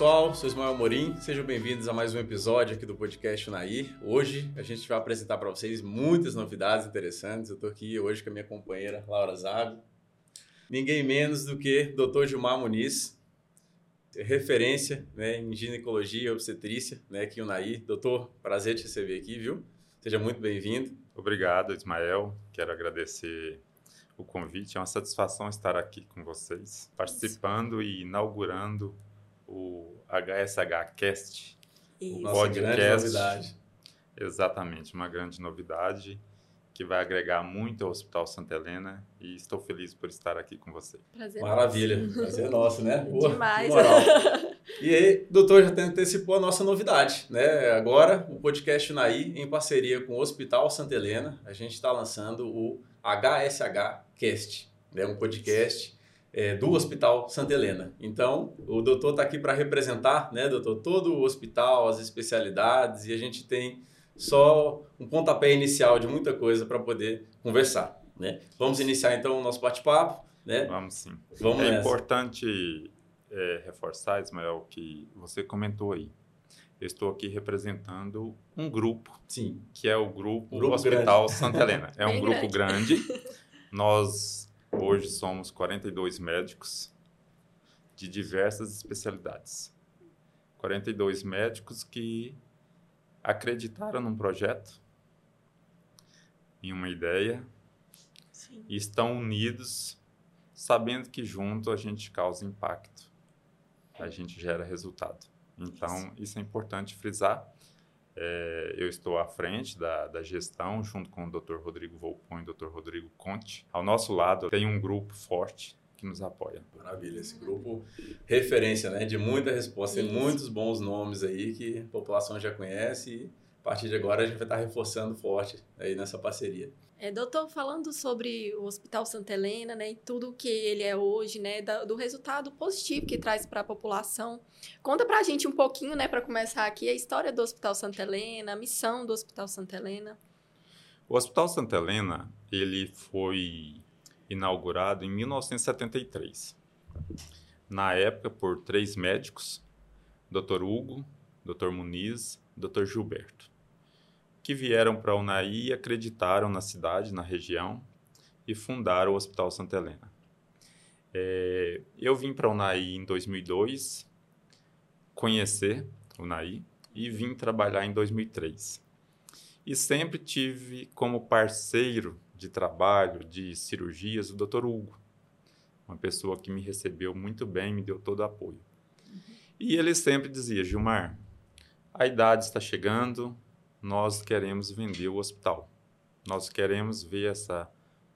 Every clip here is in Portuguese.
Pessoal, sou Ismael Morim, sejam bem-vindos a mais um episódio aqui do podcast Unaí. Hoje a gente vai apresentar para vocês muitas novidades interessantes. Eu estou aqui hoje com a minha companheira Laura Zago, ninguém menos do que Dr. Gilmar Muniz, referência né, em ginecologia e obstetrícia né, aqui em Unaí. Doutor, prazer te receber aqui, viu? Seja muito bem-vindo. Obrigado, Ismael. Quero agradecer o convite. É uma satisfação estar aqui com vocês, participando e inaugurando o HSH Cast, o podcast. Grande novidade. Exatamente, uma grande novidade que vai agregar muito ao Hospital Santa Helena e estou feliz por estar aqui com você. Prazer Maravilha, nosso. prazer nosso, né? Boa, Demais. e aí, doutor, já antecipou a nossa novidade, né? Agora, o podcast Naí, em parceria com o Hospital Santa Helena, a gente está lançando o HSH Cast, né? um podcast é, do Hospital Santa Helena. Então, o doutor está aqui para representar, né, doutor, todo o hospital, as especialidades, e a gente tem só um pontapé inicial de muita coisa para poder conversar. Né? Vamos iniciar então o nosso bate-papo. Né? Vamos sim. Vamos é nessa. importante é, reforçar, Ismael, que você comentou aí. Eu estou aqui representando um grupo, sim. que é o grupo, grupo Hospital grande. Santa Helena. É um grupo grande. grande. Nós hoje somos 42 médicos de diversas especialidades. 42 médicos que acreditaram num projeto, em uma ideia, Sim. e estão unidos, sabendo que junto a gente causa impacto, a gente gera resultado. Então, isso, isso é importante frisar. É, eu estou à frente da, da, gestão, junto com o Dr. Rodrigo Volpon e o Dr. Rodrigo Conte. Ao nosso lado tem um grupo forte que nos apoia. Maravilha, esse grupo referência, né, de muita resposta, tem muitos bons nomes aí que a população já conhece e a partir de agora a gente vai estar reforçando forte aí nessa parceria. É, doutor, falando sobre o Hospital Santa Helena, né, e tudo que ele é hoje, né, do resultado positivo que traz para a população, conta para a gente um pouquinho, né, para começar aqui, a história do Hospital Santa Helena, a missão do Hospital Santa Helena. O Hospital Santa Helena, ele foi inaugurado em 1973. Na época, por três médicos, Dr. Hugo, Dr. Muniz, Dr. Gilberto, que vieram para a Unaí e acreditaram na cidade, na região, e fundaram o Hospital Santa Helena. É, eu vim para a Unaí em 2002, conhecer o Unaí, e vim trabalhar em 2003. E sempre tive como parceiro de trabalho, de cirurgias, o Dr. Hugo, uma pessoa que me recebeu muito bem, me deu todo o apoio. E ele sempre dizia: Gilmar, a idade está chegando, nós queremos vender o hospital. Nós queremos ver essa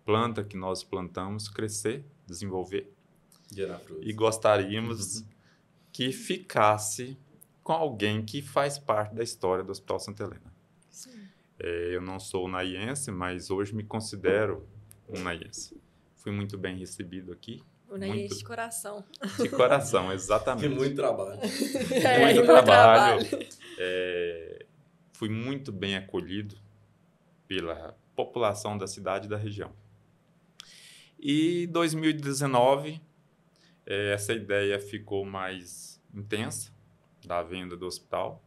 planta que nós plantamos crescer, desenvolver. E gostaríamos uhum. que ficasse com alguém que faz parte da história do Hospital Santa Helena. É, eu não sou naiense, mas hoje me considero um naiense. Fui muito bem recebido aqui. O naiense muito... de coração. De coração, exatamente. Tem muito trabalho. É, muito, trabalho. trabalho. É, fui muito bem acolhido pela população da cidade e da região. E 2019, é, essa ideia ficou mais intensa da venda do hospital.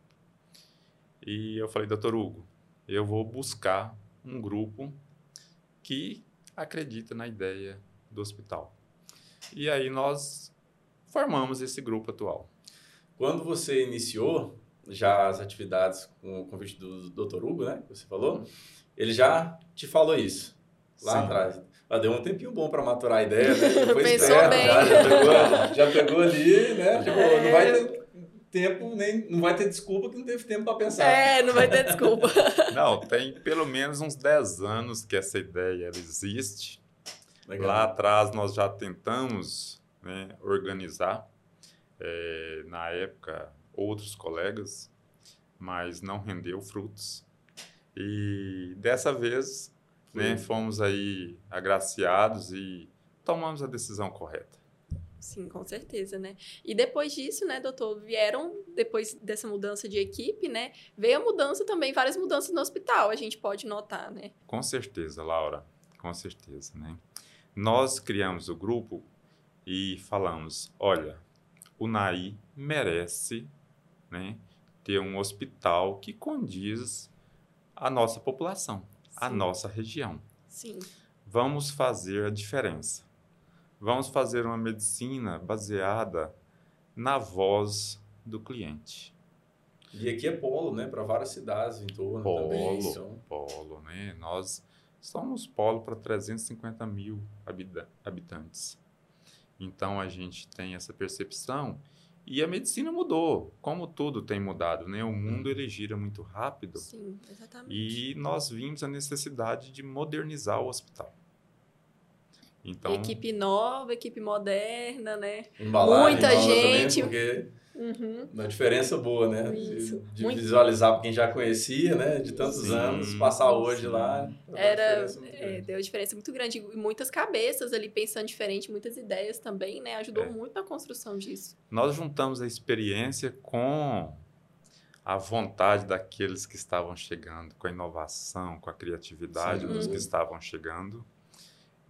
E eu falei, doutor Hugo, eu vou buscar um grupo que acredita na ideia do hospital. E aí nós formamos esse grupo atual. Quando você iniciou já as atividades com o convite do Dr. Hugo, né, que você falou, ele já te falou isso lá Sim. atrás. Mas deu um tempinho bom para maturar a ideia, né? Foi Pensou bem. Já, já, pegou, já pegou ali, né? Tipo, é. não vai ter tempo, nem não vai ter desculpa que não teve tempo para pensar. É, não vai ter desculpa. não, tem pelo menos uns 10 anos que essa ideia existe. Legal. Lá atrás nós já tentamos né, organizar, é, na época, outros colegas, mas não rendeu frutos. E dessa vez né, fomos aí agraciados e tomamos a decisão correta. Sim, com certeza, né? E depois disso, né, doutor, vieram, depois dessa mudança de equipe, né, veio a mudança também, várias mudanças no hospital, a gente pode notar, né? Com certeza, Laura, com certeza, né? Nós criamos o grupo e falamos, olha, o NAI merece né, ter um hospital que condiz à nossa população, à Sim. nossa região. Sim. Vamos fazer a diferença. Vamos fazer uma medicina baseada na voz do cliente. E aqui é polo, né? Para várias cidades em torno também. Polo, Então, polo, né? Nós somos polo para 350 mil habita- habitantes. Então a gente tem essa percepção e a medicina mudou, como tudo tem mudado, né? O mundo ele gira muito rápido Sim, exatamente. e nós vimos a necessidade de modernizar o hospital. Então, Equipe nova, equipe moderna, né? embalagem Muita nova gente. Também, porque Uhum. uma diferença boa, né? De- Isso. De, Muito. visualizar para quem já conhecia, né? De tantos Sim, anos, passar hoje sim. lá. Era, uma diferença muito é, grande. deu diferença muito grande. E muitas cabeças ali pensando diferente, muitas ideias também, né? Ajudou É. muito na construção disso. nós juntamos a experiência com a vontade daqueles que estavam chegando, com a inovação, com a criatividade Sem dos que dúvida. estavam chegando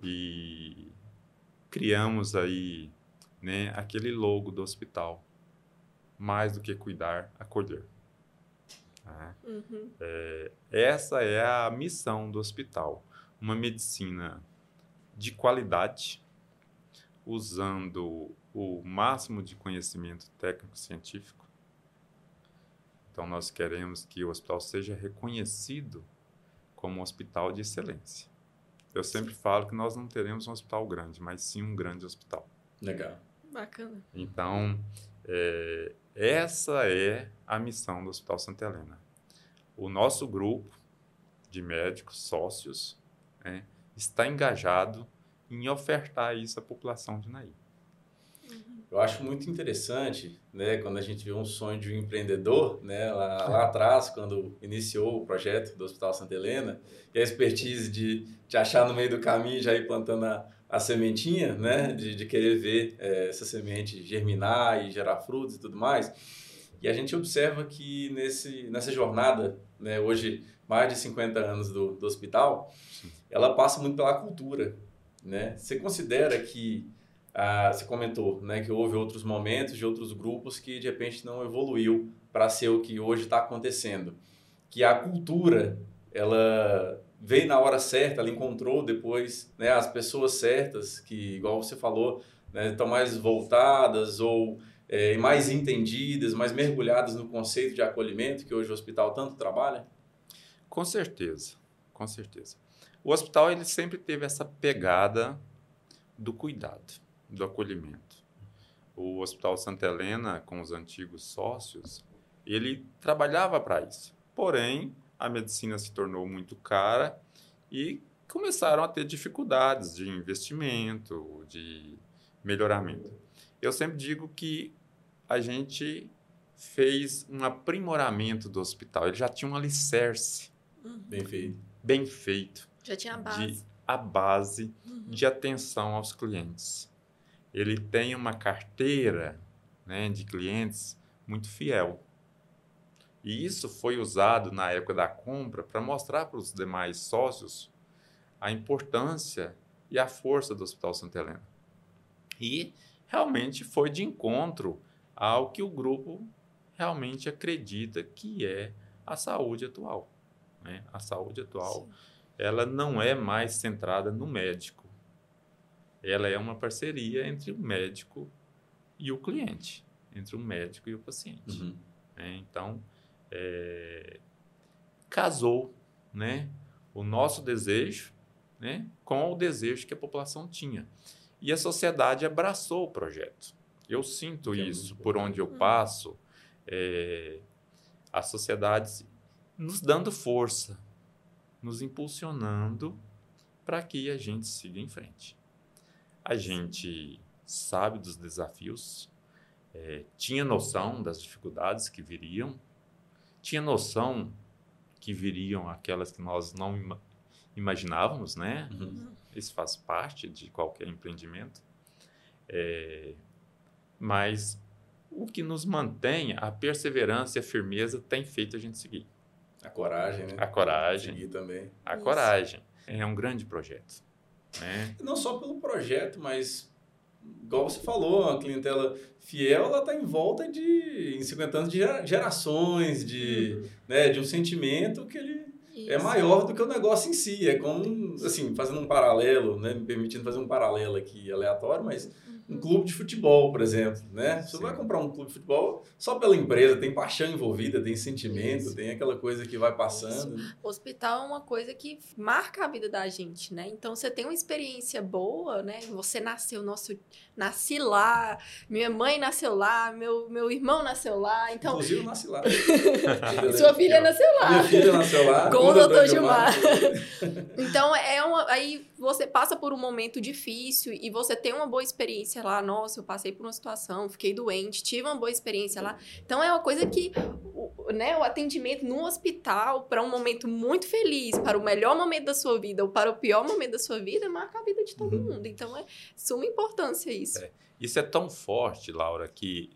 e criamos aí né, aquele logo do hospital, mais do que cuidar, acolher. né? Uhum. Essa é a missão do hospital. Uma medicina de qualidade, usando o máximo de conhecimento técnico-científico. Então, nós queremos que o hospital seja reconhecido como um hospital de excelência. Eu sempre falo que nós não teremos um hospital grande, mas sim um grande hospital. Legal. Bacana. Então, é, essa é a missão do Hospital Santa Helena. O nosso grupo de médicos, sócios, né, está engajado em ofertar isso à população de Naí. Eu acho muito interessante, né, quando a gente vê um sonho de um empreendedor, né, lá, lá atrás, quando iniciou o projeto do Hospital Santa Helena, e a expertise de, de achar no meio do caminho, já ir plantando a, a sementinha, né, de, de querer ver eh, essa semente germinar e gerar frutos e tudo mais. E a gente observa que nesse, nessa jornada, né, hoje mais de 50 anos do, do hospital, ela passa muito pela cultura, né? Você considera que ah, você comentou né, que houve outros momentos de outros grupos que de repente não evoluiu para ser o que hoje está acontecendo. Que a cultura ela veio na hora certa, ela encontrou depois né, as pessoas certas que, igual você falou, né, estão mais voltadas ou é, mais entendidas, mais mergulhadas no conceito de acolhimento que hoje o hospital tanto trabalha. Com certeza, com certeza. O hospital ele sempre teve essa pegada do cuidado, do acolhimento. O Hospital Santa Helena, com os antigos sócios, ele trabalhava para isso. Porém, a medicina se tornou muito cara e começaram a ter dificuldades de investimento, de melhoramento. Eu sempre digo que a gente fez um aprimoramento do hospital. Ele já tinha um alicerce Bem feito. bem feito Já tinha a de base. a base Uhum. de atenção aos clientes. Ele tem uma carteira né, de clientes muito fiel. E isso foi usado na época da compra para mostrar para os demais sócios a importância e a força do Hospital Santa Helena. E realmente foi de encontro ao que o grupo realmente acredita que é a saúde atual. né? A saúde atual Sim. ela não é mais centrada no médico. Ela é uma parceria entre o médico e o cliente, entre o médico e o paciente. Uhum. né? Então, é, casou né, o nosso desejo né, com o desejo que a população tinha. E a sociedade abraçou o projeto. Eu sinto Que é isso por onde eu passo, é, a sociedade nos dando força, nos impulsionando para que a gente siga em frente. A gente sabe dos desafios, é, tinha noção das dificuldades que viriam, tinha noção que viriam aquelas que nós não ima- imaginávamos, né? Uhum. Isso faz parte de qualquer empreendimento. É, mas o que nos mantém, a perseverança e a firmeza tem feito a gente seguir. A coragem, né? A coragem, Seguir também. a Isso. coragem. É um grande projeto. Né? Não só pelo projeto, mas igual você falou, uma clientela fiel, ela está em volta de, em 50 anos, de gerações, de, uhum. né, de um sentimento que ele é Isso. é maior do que o negócio em si. É como, assim, fazendo um paralelo, né, me permitindo fazer um paralelo aqui aleatório, mas um clube de futebol, por exemplo, né? Você vai comprar um clube de futebol só pela empresa, tem paixão envolvida, tem sentimento, Isso. tem aquela coisa que vai passando. Isso. O hospital é uma coisa que marca a vida da gente, né? Então você tem uma experiência boa, né? Você nasceu, nosso, nasci lá, minha mãe nasceu lá, meu, meu irmão nasceu lá, então... Inclusive eu nasci lá. Sua filha nasceu lá. Minha filha nasceu lá. Com o doutor Gilmar. então é uma... Aí você passa por um momento difícil e você tem uma boa experiência lá, nossa, eu passei por uma situação, fiquei doente, tive uma boa experiência lá. Então é uma coisa que o, né, o atendimento no hospital para um momento muito feliz, para o melhor momento da sua vida ou para o pior momento da sua vida, marca a vida de todo uhum. mundo. Então é suma importância isso. É. Isso é tão forte, Laura, que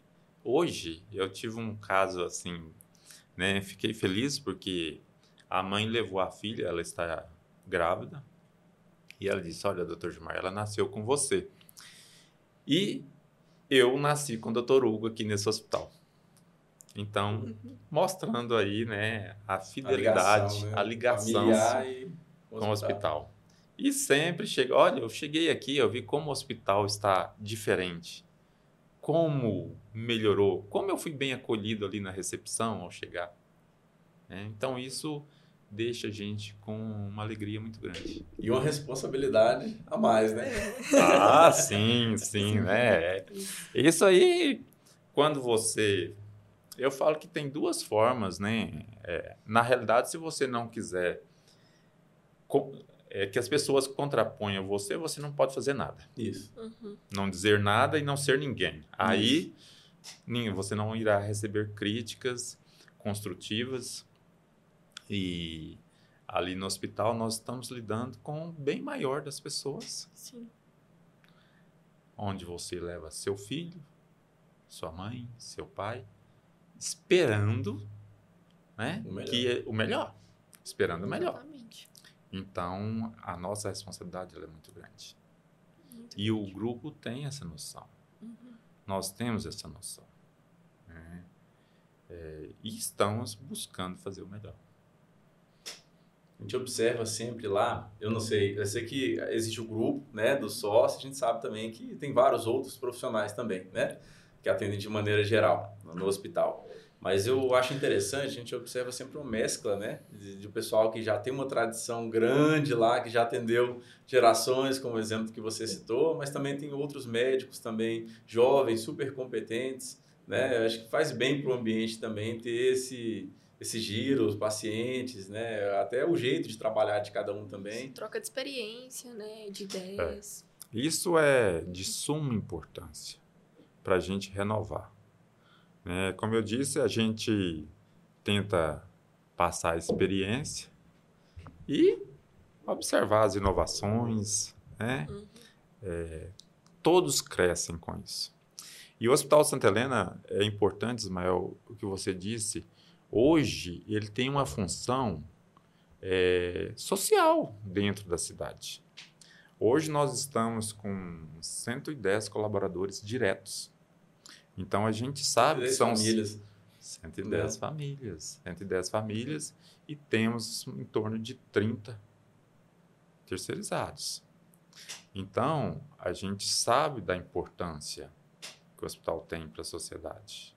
hoje eu tive um caso assim, né? Fiquei feliz porque a mãe levou a filha, ela está grávida, e ela disse: Olha, doutor Gilmar, ela nasceu com você. E eu nasci com o doutor Hugo aqui nesse hospital. Então, uhum. mostrando aí, né, a fidelidade, a ligação, né? a ligação com o hospital. E sempre chega, olha, eu cheguei aqui, eu vi como o hospital está diferente. Como melhorou, como eu fui bem acolhido ali na recepção ao chegar. É, então, isso deixa a gente com uma alegria muito grande. E uma responsabilidade a mais, né? ah, sim, sim, né? Isso aí, quando você... Eu falo que tem duas formas, né? É, na realidade, se você não quiser é, que as pessoas contraponham você, você não pode fazer nada. Isso. Uhum. Não dizer nada e não ser ninguém. Aí, Isso. você não irá receber críticas construtivas e ali no hospital nós estamos lidando com o bem maior das pessoas. Sim. Onde você leva seu filho, sua mãe, seu pai, esperando né, o que é o melhor. Esperando Exatamente. o melhor. Então, a nossa responsabilidade é muito grande. Muito e grande. o grupo tem essa noção. Uhum. Nós temos essa noção. Né? É, e estamos buscando fazer o melhor a gente observa sempre lá, eu não sei, eu sei que existe o grupo, né, do sócio, a gente sabe também que tem vários outros profissionais também, né, que atendem de maneira geral no hospital. Mas eu acho interessante, a gente observa sempre uma mescla, né, de, de pessoal que já tem uma tradição grande lá, que já atendeu gerações, como o exemplo que você citou, mas também tem outros médicos também jovens, super competentes, né, eu acho que faz bem para o ambiente também ter esse esse giro, os pacientes, né? Até o jeito de trabalhar de cada um também. Troca de experiência, né? De ideias. É. Isso é de suma importância para a gente renovar. É, como eu disse, a gente tenta passar a experiência e observar as inovações, né? Uhum. É, todos crescem com isso. E o Hospital Santa Helena é importante, Ismael, o que você disse, Hoje, ele tem uma função é, social dentro da cidade. Hoje, nós estamos com 110 colaboradores diretos. Então, a gente sabe que são... famílias. 110 famílias. 110 famílias e temos em torno de 30 terceirizados. Então, a gente sabe da importância que o hospital tem para a sociedade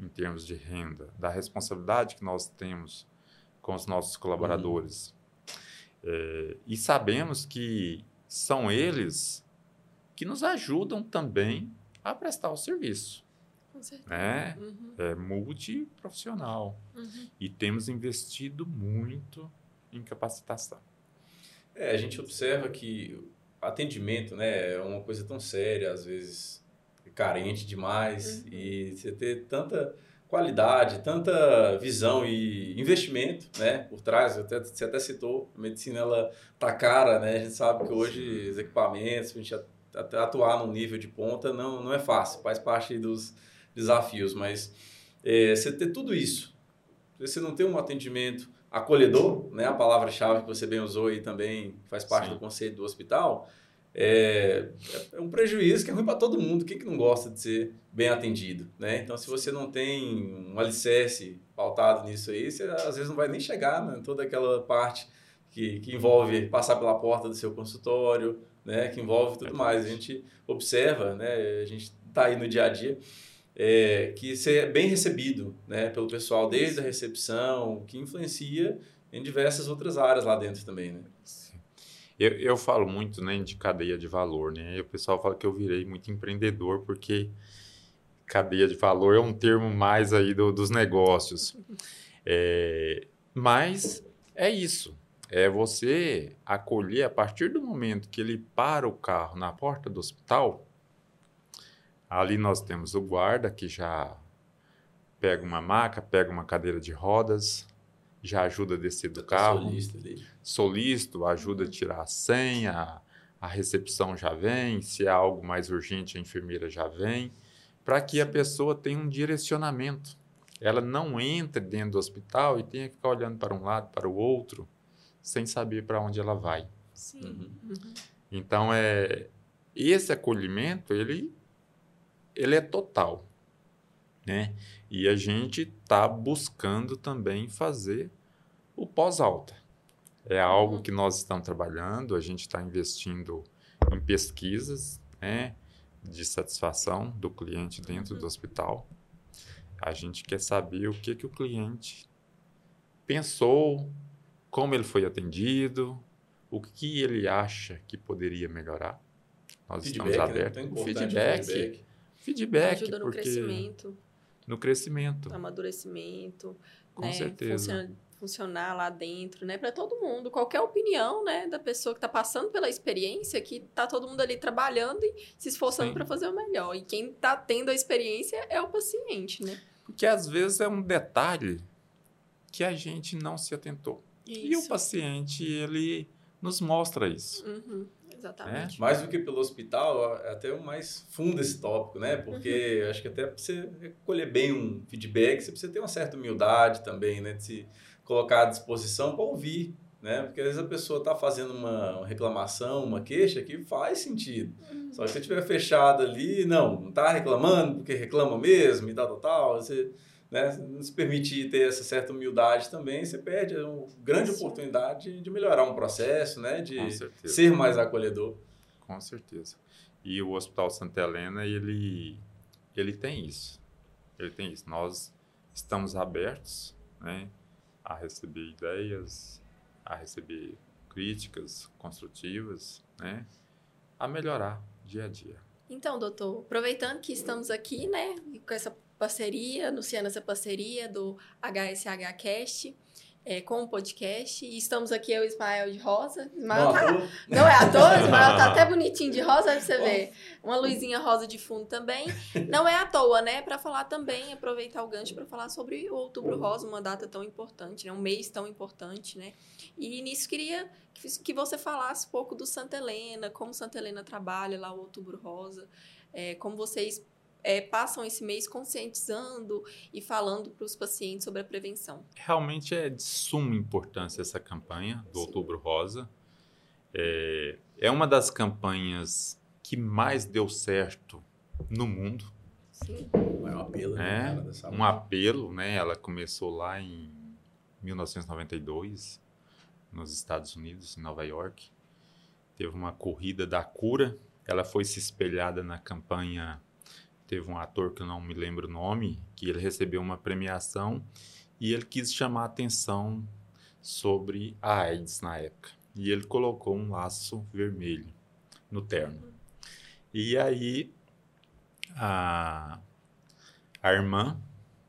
em termos de renda, da responsabilidade que nós temos com os nossos colaboradores. Uhum. É, e sabemos que são eles que nos ajudam também a prestar o serviço. Com certeza. Né? Uhum. É multiprofissional. Uhum. E temos investido muito em capacitação. É, a gente observa que atendimento né, é uma coisa tão séria, às vezes carente demais uhum. e você ter tanta qualidade, tanta visão e investimento, né, por trás. Até, você até citou, a medicina ela tá cara, né? A gente sabe que hoje os equipamentos, a gente até atuar num nível de ponta não, não é fácil, faz parte dos desafios, mas é, você ter tudo isso, você não ter um atendimento acolhedor, né, a palavra-chave que você bem usou e também faz parte Sim. do conceito do hospital, é, é, um prejuízo que é ruim para todo mundo. Quem que não gosta de ser bem atendido, né? Então, se você não tem um alicerce pautado nisso aí, você às vezes não vai nem chegar né, toda aquela parte que, que envolve passar pela porta do seu consultório, né? Que envolve tudo mais. A gente observa, né? A gente está aí no dia a dia. É, que ser bem recebido né, pelo pessoal desde a recepção, que influencia em diversas outras áreas lá dentro também, né? Eu, eu falo muito né, de cadeia de valor, né? E o pessoal fala que eu virei muito empreendedor porque cadeia de valor é um termo mais aí do, dos negócios. É, mas é isso. É você acolher a partir do momento que ele para o carro na porta do hospital. Ali nós temos o guarda que já pega uma maca, pega uma cadeira de rodas, já ajuda a descer do tá carro. Solista ali. Solícito, ajuda a tirar a senha, a recepção já vem, se é algo mais urgente, a enfermeira já vem, para que a pessoa tenha um direcionamento. Ela não entre dentro do hospital e tenha que ficar olhando para um lado, para o outro, sem saber para onde ela vai. Sim. Uhum. Uhum. Então, é, esse acolhimento, ele, ele é total. Né? E a gente está buscando também fazer o pós-alta. É algo uhum. que nós estamos trabalhando, a gente está investindo em pesquisas né, de satisfação do cliente dentro do uhum. hospital. A gente quer saber o que, que o cliente pensou, como ele foi atendido, o que ele acha que poderia melhorar. Nós feedback, estamos né? abertos. Né? Feedback, feedback. Feedback. Ajuda no porque... crescimento no crescimento. Amadurecimento. Com né? certeza. funcionar lá dentro, né? Para todo mundo. Qualquer opinião, né? Da pessoa que está passando pela experiência, que tá todo mundo ali trabalhando e se esforçando para fazer o melhor. E quem está tendo a experiência é o paciente, né? Porque às vezes é um detalhe que a gente não se atentou. Isso. E o paciente, ele nos mostra isso. Uhum. Exatamente. É? Mais do que pelo hospital, é até o mais fundo esse tópico, né? Porque uhum. acho que até para você recolher bem um feedback, você precisa ter uma certa humildade também, né? De se colocar à disposição para ouvir, né? Porque às vezes a pessoa está fazendo uma reclamação, uma queixa que faz sentido. Uhum. Só que se você estiver fechado ali, não, não está reclamando porque reclama mesmo e tal, tal, tal, você né, não se permite ter essa certa humildade também, você perde uma grande Sim. oportunidade de melhorar um processo, né, de ser mais acolhedor. Com certeza. E o Hospital Santa Helena, ele, ele tem isso. Ele tem isso. Nós estamos abertos né, a receber ideias, a receber críticas construtivas, né, a melhorar dia a dia. Então, doutor, aproveitando que estamos aqui, né, com essa parceria, anunciando essa parceria do HSH Cast. É, com o podcast. E estamos aqui, eu e o Ismael de rosa. Ismael não, tá, não é à toa, Ismael tá até bonitinho de rosa, pra você ver. Uma luzinha rosa de fundo também. Não é à toa, né? Para falar também, aproveitar o gancho para falar sobre o Outubro Rosa, uma data tão importante, né? um mês tão importante, né? E nisso queria que você falasse um pouco do Santa Helena, como Santa Helena trabalha lá o Outubro Rosa, é, como vocês é, passam esse mês conscientizando e falando para os pacientes sobre a prevenção. Realmente é de suma importância essa campanha do Sim. Outubro Rosa. É, é uma das campanhas que mais deu certo no mundo. Sim. É um apelo. Né, é, um apelo, né? Ela começou lá em 1992, nos Estados Unidos, em Nova York. Teve uma corrida da cura. Ela foi se espelhada na campanha teve um ator que eu não me lembro o nome, que ele recebeu uma premiação e ele quis chamar a atenção sobre a AIDS na época. E ele colocou um laço vermelho no terno. E aí a, a irmã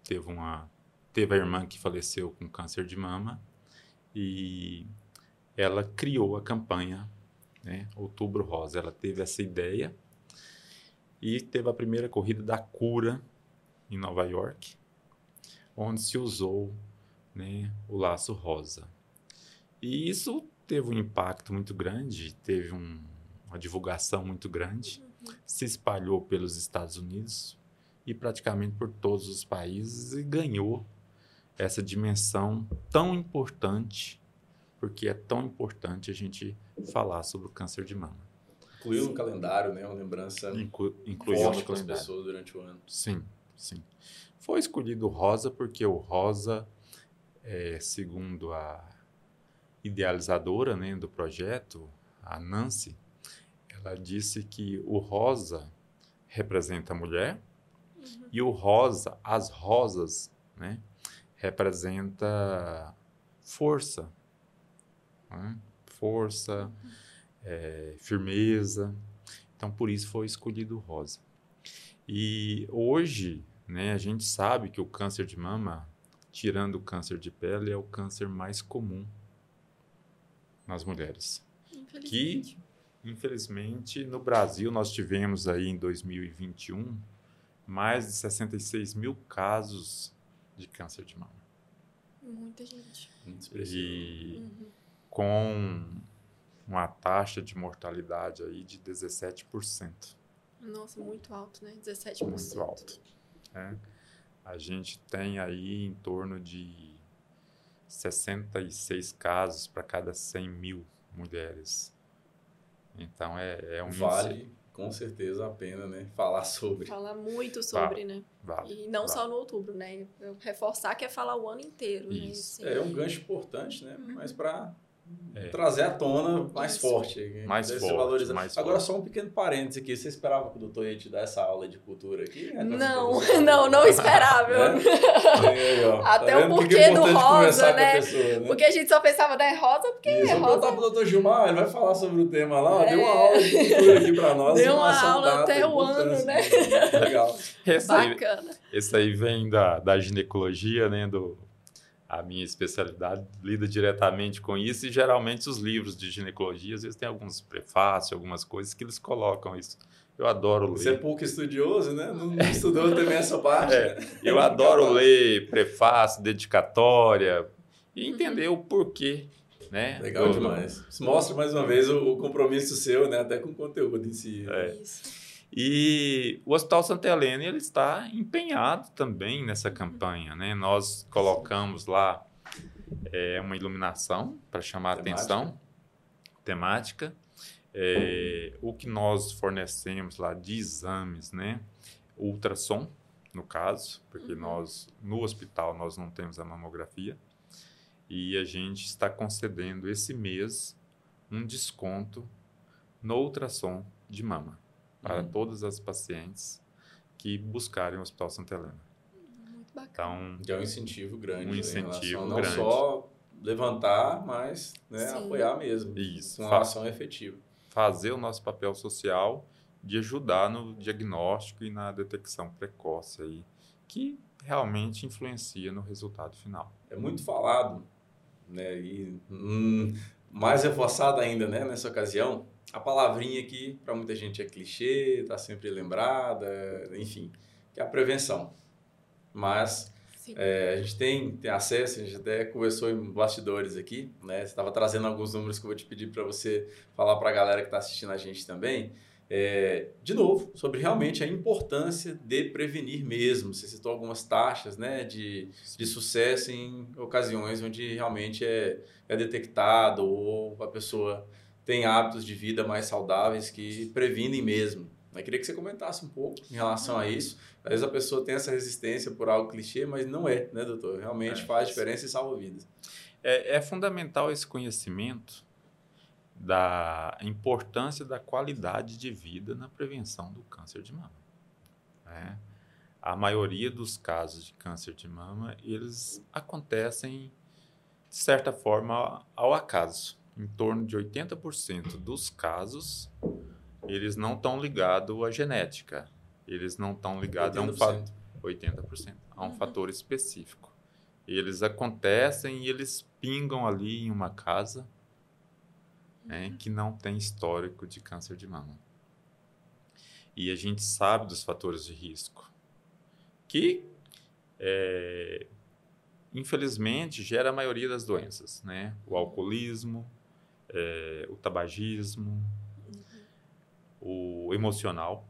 teve uma teve a irmã que faleceu com câncer de mama e ela criou a campanha né, Outubro Rosa. Ela teve essa ideia e teve a primeira corrida da cura em Nova York, onde se usou né, o laço rosa. E isso teve um impacto muito grande, teve um, uma divulgação muito grande, uhum. se espalhou pelos Estados Unidos e praticamente por todos os países e ganhou essa dimensão tão importante, porque é tão importante a gente falar sobre o câncer de mama. Incluiu no calendário, né? Uma lembrança Inclu, incluiu para as pessoas durante o ano. Sim, sim. Foi escolhido o rosa porque o rosa, é, segundo a idealizadora né, do projeto, a Nancy, ela disse que o rosa representa a mulher e o rosa, as rosas, né, representa força, né? força, é, firmeza. Então, por isso foi escolhido o rosa. E hoje, né, a gente sabe que o câncer de mama, tirando o câncer de pele, é o câncer mais comum nas mulheres. Infelizmente. Infelizmente, no Brasil, nós tivemos aí em 2021 mais de 66 mil casos de câncer de mama. Muita gente. E Uhum. com uma taxa de mortalidade aí de 17%. Nossa, muito alto, né? 17%. Muito alto. né? A gente tem aí em torno de 66 casos para cada 100 mil mulheres. Então é, é um índice- Vale, com certeza, a pena, né? Falar sobre. Falar muito sobre, né? vale, E não vale. só no outubro, né? Eu reforçar que é falar o ano inteiro, né? Isso. Assim, É um gancho importante, né? Uhum. Mas para É. trazer à tona mais forte. Mais forte, mais Agora, forte. só um pequeno parênteses aqui. Você esperava que o doutor ia te dar essa aula de cultura aqui? né? Não, Pra você- não, não esperava. Né? Aí, ó. Até Tá o porquê é do rosa, né? pessoa, né? Porque a gente só pensava, né? Rosa, porque Isso, é vou rosa. pro doutor Gilmar, ele vai falar sobre o tema lá. É. Deu uma aula de cultura aqui pra nós. Deu uma aula data, até o ano, né? Legal. Esse aí, Bacana. esse aí vem da, da ginecologia, né? Do, a minha especialidade lida diretamente com isso e geralmente os livros de ginecologia, às vezes tem alguns prefácios, algumas coisas que eles colocam isso. Eu adoro Você é ler. pouco estudioso, né? Não não estudou também essa parte. É, né? Eu adoro ler prefácio, dedicatória e Uhum. entender o porquê, né? Legal do- demais. Mostra mais uma vez o, o compromisso seu, né? Até com o conteúdo em si. É. Isso. E o Hospital Santa Helena ele está empenhado também nessa campanha, né? Nós colocamos lá é, uma iluminação para chamar a Temática. atenção, temática. É, o que nós fornecemos lá de exames, né? Ultrassom, no caso, porque Uhum. nós no hospital nós não temos a mamografia e a gente está concedendo esse mês um desconto no ultrassom de mama para Uhum. todas as pacientes que buscarem o Hospital Santa Helena. Muito bacana. Então, Que é um incentivo grande. Um né, em incentivo não grande. só levantar, mas né, apoiar mesmo. Isso, Com uma fa- ação efetiva. fazer o nosso papel social de ajudar no diagnóstico e na detecção precoce aí, que realmente influencia no resultado final. É muito falado, né? E hum, mais reforçado ainda, né? Nessa ocasião, a palavrinha que para muita gente é clichê, está sempre lembrada, enfim, que é a prevenção. Mas. É, a gente tem, tem acesso, a gente até conversou em bastidores aqui, né? Você estava trazendo alguns números que eu vou te pedir para você falar para a galera que está assistindo a gente também. É, de novo, sobre realmente a importância de prevenir mesmo. Você citou algumas taxas né, de, de sucesso em ocasiões onde realmente é, é detectado ou a pessoa tem hábitos de vida mais saudáveis que previnem mesmo. Eu queria que você comentasse um pouco em relação a isso. Às vezes a pessoa tem essa resistência por algo clichê, mas não é, né, doutor? Realmente É. faz diferença e salva vidas. É, é fundamental esse conhecimento da importância da qualidade de vida na prevenção do câncer de mama. né? A maioria dos casos de câncer de mama, eles acontecem, de certa forma, ao acaso. Em torno de 80% dos casos, eles não estão ligados à genética. Eles não estão ligados a um fator 80%. 80%, a um Uhum. fator específico. Eles acontecem e eles pingam ali em uma casa né, que não tem histórico de câncer de mama. E a gente sabe dos fatores de risco, que é, infelizmente gera a maioria das doenças, né? O alcoolismo, é, o tabagismo, o emocional,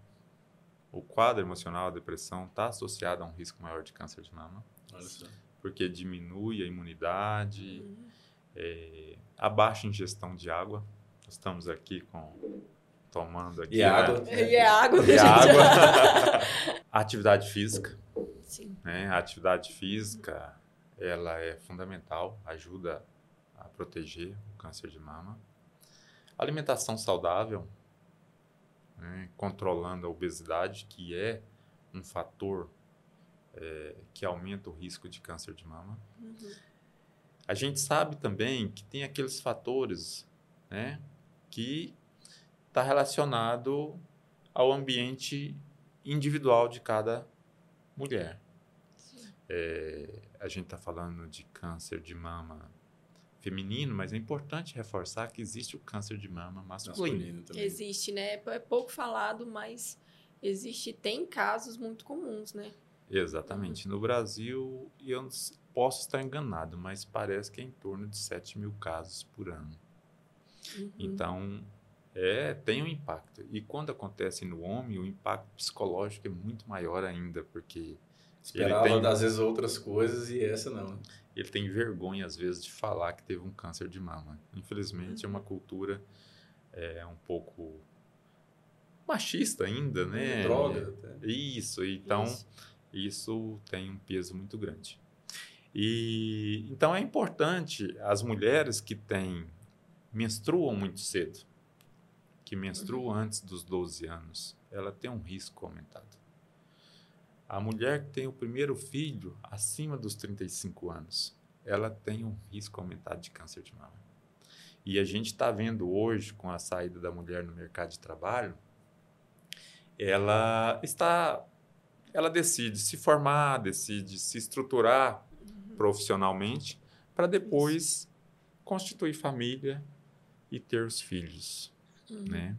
o quadro emocional, a depressão, está associado a um risco maior de câncer de mama, Olha só. porque diminui a imunidade, Uhum. é, a baixa ingestão de água. Nós estamos aqui com tomando aqui. E né? água. E é água. E água. Atividade física. Sim. Né? A atividade física, ela é fundamental, ajuda a proteger câncer de mama. Alimentação saudável, né? controlando a obesidade, que é um fator é, que aumenta o risco de câncer de mama. Uhum. A gente sabe também que tem aqueles fatores né, que está relacionado ao ambiente individual de cada mulher. É, a gente está falando de câncer de mama feminino, mas é importante reforçar que existe o câncer de mama masculino. Masculino também. Existe, né? É pouco falado, mas existe, tem casos muito comuns, né? Exatamente. No Brasil, e eu posso estar enganado, mas parece que é em torno de 7 mil casos por ano. Uhum. Então, é, tem um impacto. E quando acontece no homem, o impacto psicológico é muito maior ainda, porque Esperava, Ele tem- às vezes, outras coisas e essa não. Ele tem vergonha, às vezes, de falar que teve um câncer de mama. Infelizmente, é uma cultura é, um pouco machista ainda, né? Droga. até. Isso, então Isso. isso tem um peso muito grande. E então é importante as mulheres que têm menstruam muito cedo, que menstruam antes dos 12 anos, ela tem um risco aumentado. A mulher que tem o primeiro filho acima dos 35 anos, ela tem um risco aumentado de câncer de mama. E a gente está vendo hoje, com a saída da mulher no mercado de trabalho, ela está ela decide se formar, decide se estruturar profissionalmente para depois constituir família e ter os filhos, Uhum. né?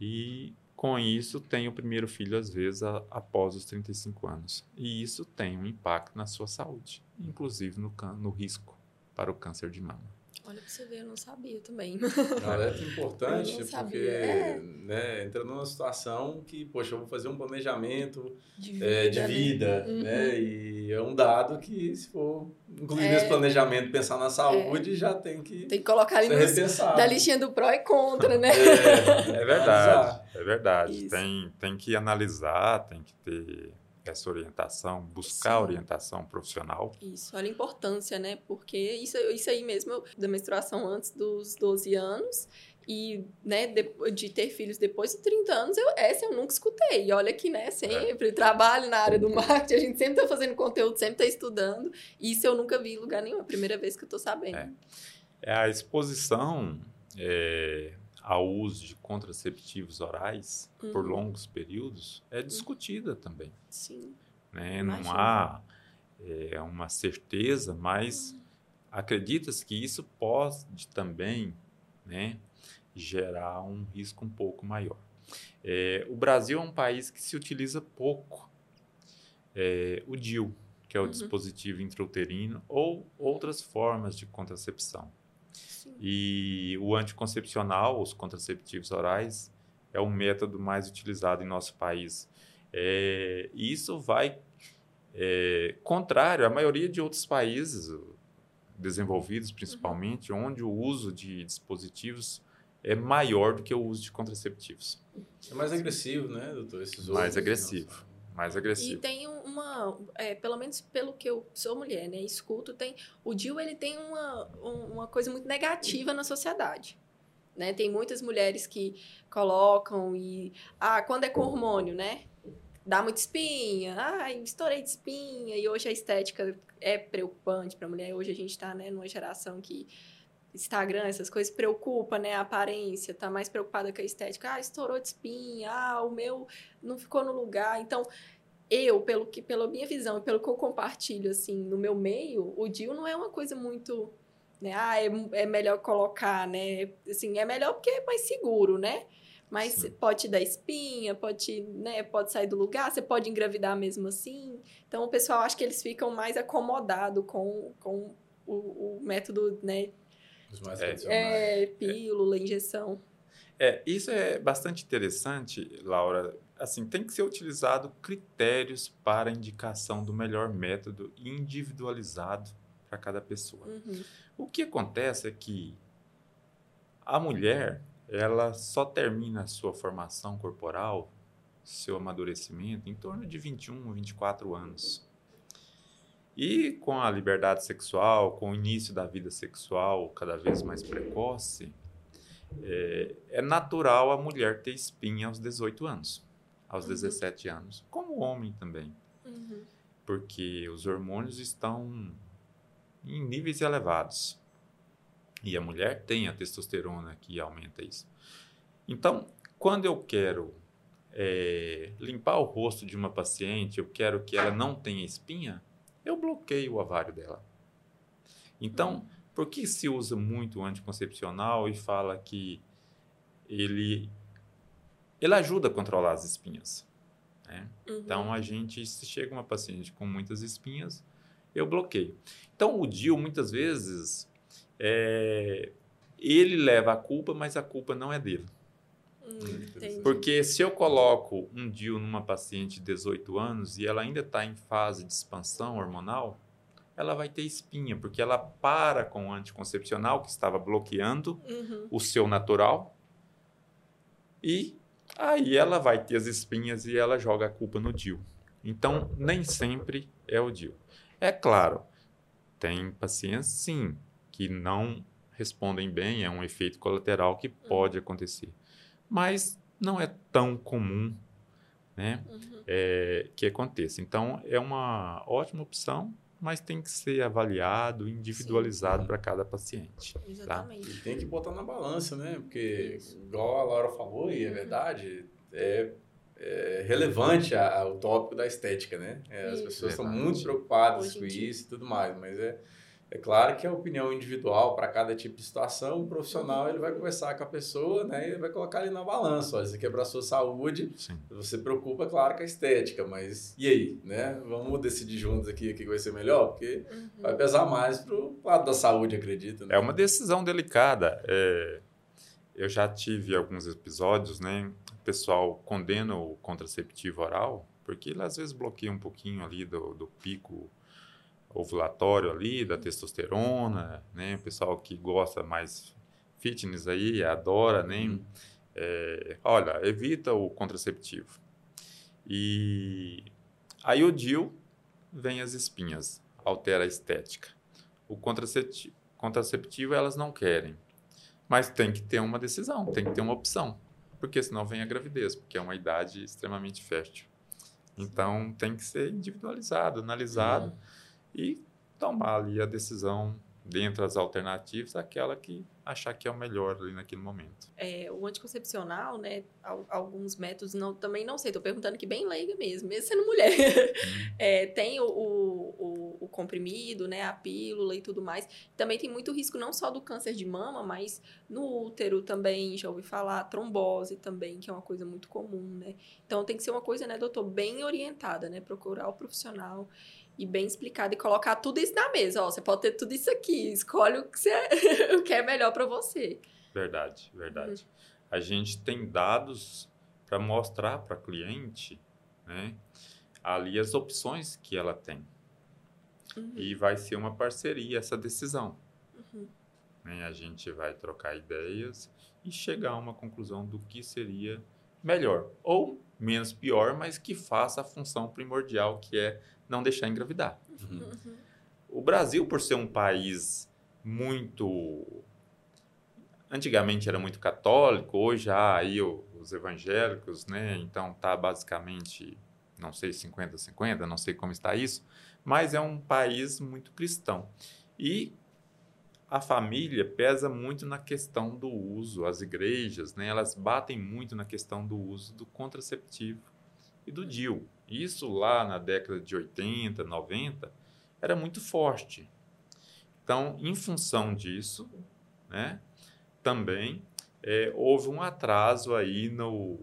E com isso tem o primeiro filho às vezes a- após os 35 anos. E isso tem um impacto na sua saúde, inclusive no, no risco para o câncer de mama. Olha pra você ver, eu não sabia também. Um alerta importante, não porque sabia. É. né, entra numa situação que, poxa, eu vou fazer um planejamento De é, de né? vida, Uhum. né? E é um dado que, se for incluir É. nesse planejamento, pensar na saúde, já tem que Tem que colocar ali repensado. da listinha do pró e contra, né? É, É verdade, é verdade. Tem, tem que analisar, tem que ter essa orientação, buscar Sim. orientação profissional. Isso, olha a importância, né? Porque isso, isso aí mesmo, eu- da menstruação antes dos 12 anos e, né, de, de ter filhos depois dos 30 anos, eu, essa eu nunca escutei. E olha que, né, sempre trabalho na área do marketing, a gente sempre tá fazendo conteúdo, sempre tá estudando. Isso eu nunca vi em lugar nenhum, é a primeira vez que eu tô sabendo. É. É a exposição é, ao uso de contraceptivos orais por Uhum. longos períodos é discutida também. Sim. Né? Não há é, uma certeza, mas acredita-se que isso pode também né, gerar um risco um pouco maior. É, o Brasil é um país que se utiliza pouco é, o DIU, que é o Uhum. dispositivo intrauterino, ou outras formas de contracepção. Sim. E o anticoncepcional, os contraceptivos orais, é o método mais utilizado em nosso país. É, e isso vai é, contrário à maioria de outros países desenvolvidos, principalmente, onde o uso de dispositivos é maior do que o uso de contraceptivos. É mais agressivo, né, doutor? Esses Mais outros, agressivo. Mais E agressivo. tem um- uma, é, pelo menos pelo que eu sou mulher, né, escuto, tem o DIU ele tem uma, um- uma coisa muito negativa na sociedade. Né? Tem muitas mulheres que colocam e ah, quando é com hormônio, né? Dá muita espinha, ai, estourei de espinha, e hoje a estética é preocupante para mulher. Hoje a gente está, né, numa geração que Instagram, essas coisas preocupa, né, a aparência, tá mais preocupada com a estética. Ah, estourou de espinha, ah, o meu não ficou no lugar. Então, eu, pelo que, pela minha visão e pelo que eu compartilho, assim, no meu meio, o DIU não é uma coisa muito, né, ah, é, é melhor colocar, né, assim, é melhor porque é mais seguro, né? Mas Sim. pode te dar espinha, pode, te, né, pode sair do lugar, você pode engravidar mesmo assim. Então, o pessoal acha que eles ficam mais acomodados com, com o, o método, né, Os mais É. é, pílula, injeção. É, isso é bastante interessante, Laura. Assim, tem que ser utilizado critérios para indicação do melhor método individualizado para cada pessoa. Uhum. O que acontece é que a mulher, ela só termina a sua formação corporal, seu amadurecimento, em torno de 21, 24 anos. E com a liberdade sexual, com o início da vida sexual cada vez mais precoce, é, é natural a mulher ter espinha aos 18 anos, aos uhum. 17 anos, como o homem também. Uhum. Porque os hormônios estão em níveis elevados. E a mulher tem a testosterona que aumenta isso. Então, quando eu quero é, limpar o rosto de uma paciente, eu quero que ela não tenha espinha, eu bloqueio o ovário dela. Então, por que se usa muito o anticoncepcional e fala que ele, ele ajuda a controlar as espinhas? Né? Uhum. Então, a gente, se chega uma paciente com muitas espinhas, eu bloqueio. Então, o DIU, muitas vezes, é, ele leva a culpa, mas a culpa não é dele. Hum, Porque se eu coloco um DIU numa paciente de 18 anos e ela ainda está em fase de expansão hormonal, ela vai ter espinha, porque ela para com o anticoncepcional que estava bloqueando uhum. o seu natural e aí ela vai ter as espinhas e ela joga a culpa no DIU. Então, nem sempre é o DIU. É claro, tem pacientes, sim, que não respondem bem, é um efeito colateral que pode uhum. acontecer. Mas não é tão comum né, uhum. é, que aconteça. Então, é uma ótima opção, mas tem que ser avaliado, individualizado para cada paciente. Tá? Exatamente. Tá? E tem que botar na balança, né? Porque, Isso. igual a Laura falou, e é uhum. verdade, é é, relevante a, a, o tópico da estética, né? É, as pessoas estão muito preocupadas com isso e tudo mais, mas é, é claro que a opinião individual para cada tipo de situação, o profissional ele vai conversar com a pessoa, né? E vai colocar ali na balança, olha, isso aqui é para a sua saúde, Sim. você preocupa, claro, com a estética, mas e aí, né? Vamos decidir juntos aqui o que vai ser melhor, porque uhum. vai pesar mais para o lado da saúde, acredito. Né? É uma decisão delicada. É... Eu já tive alguns episódios, né? pessoal condena o contraceptivo oral, porque ele às vezes bloqueia um pouquinho ali do, do pico ovulatório ali, da testosterona, né? O pessoal que gosta mais fitness aí, adora, né? Uhum. É, olha, evita o contraceptivo. E aí o DIL vem as espinhas, altera a estética. O contraceptivo, contraceptivo elas não querem, mas tem que ter uma decisão, tem que ter uma opção porque senão vem a gravidez, porque é uma idade extremamente fértil. Então tem que ser individualizado, analisado uhum. E tomar ali a decisão dentre as alternativas, aquela que achar que é o melhor ali naquele momento. É, o anticoncepcional, né, alguns métodos, não, também não sei, estou perguntando aqui bem leiga mesmo, mesmo sendo mulher. Uhum. É, tem o, o, o, comprimido, né, a pílula e tudo mais. Também tem muito risco não só do câncer de mama, mas no útero também, já ouvi falar, trombose também, que é uma coisa muito comum, né. Então tem que ser uma coisa, né, doutor, bem orientada, né, procurar o profissional e bem explicado e colocar tudo isso na mesa. Ó, você pode ter tudo isso aqui, escolhe o que, você, o que é melhor para você. Verdade, verdade. Uhum. A gente tem dados para mostrar para a cliente, né, ali as opções que ela tem. Uhum. E vai ser uma parceria essa decisão. Uhum. Né? A gente vai trocar ideias e chegar a uma conclusão do que seria melhor ou menos pior, mas que faça a função primordial que é não deixar engravidar. Uhum. O Brasil, por ser um país muito. Antigamente era muito católico, hoje há aí os evangélicos, né? Então tá basicamente, não sei, 50-50, não sei como está isso, mas é um país muito cristão. E a família pesa muito na questão do uso, as igrejas, né, elas batem muito na questão do uso do contraceptivo e do DIU. Isso lá na década de 80, 90, era muito forte. Então, em função disso, né, também é, houve um atraso aí no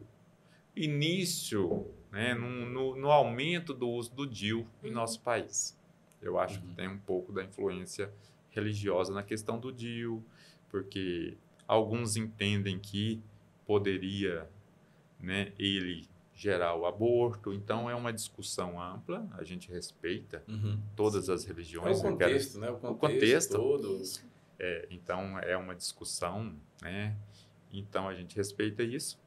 início, né, no, no, no aumento do uso do DIU em uhum. nosso país. Eu acho uhum. que tem um pouco da influência religiosa na questão do DIU, porque alguns entendem que poderia né, ele gerar o aborto. Então, é uma discussão ampla, a gente respeita uhum. todas as religiões. É o contexto, né? O contexto, o contexto todo. É, então, é uma discussão, né? Então a gente respeita isso,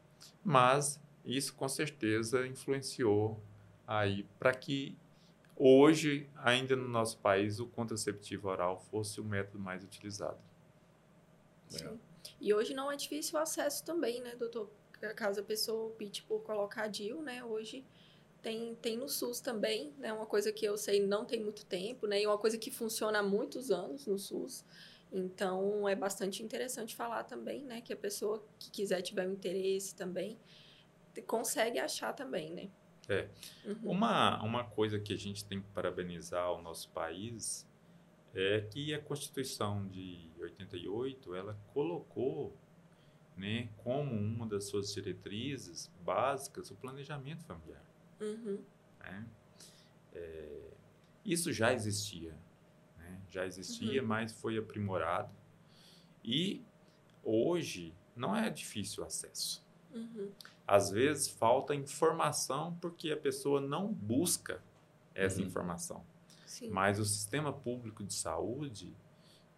mas isso com certeza influenciou aí para que hoje, ainda no nosso país, o contraceptivo oral fosse o método mais utilizado. Sim. E hoje não é difícil o acesso também, né, doutor? Caso a pessoa opte por colocar DIL, né, hoje tem, tem no SUS também, né, uma coisa que eu sei não tem muito tempo, né, e uma coisa que funciona há muitos anos no SUS. Então, é bastante interessante falar também, né, que a pessoa que quiser tiver um interesse também, consegue achar também, né? É. Uhum. Uma, uma coisa que a gente tem que parabenizar o nosso país é que a Constituição de 88, ela colocou né, como uma das suas diretrizes básicas o planejamento familiar. Uhum. Né? É, isso já existia, né? já existia, uhum. mas foi aprimorado. E hoje não é difícil o acesso. Uhum. Às vezes falta informação porque a pessoa não busca essa uhum. informação. Sim. Mas o sistema público de saúde,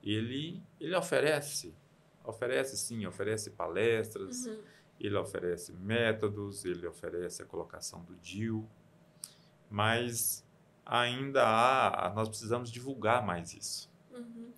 ele, ele oferece, oferece sim, oferece palestras, uhum. ele oferece métodos, ele oferece a colocação do DIL, mas ainda há, nós precisamos divulgar mais isso. Uhum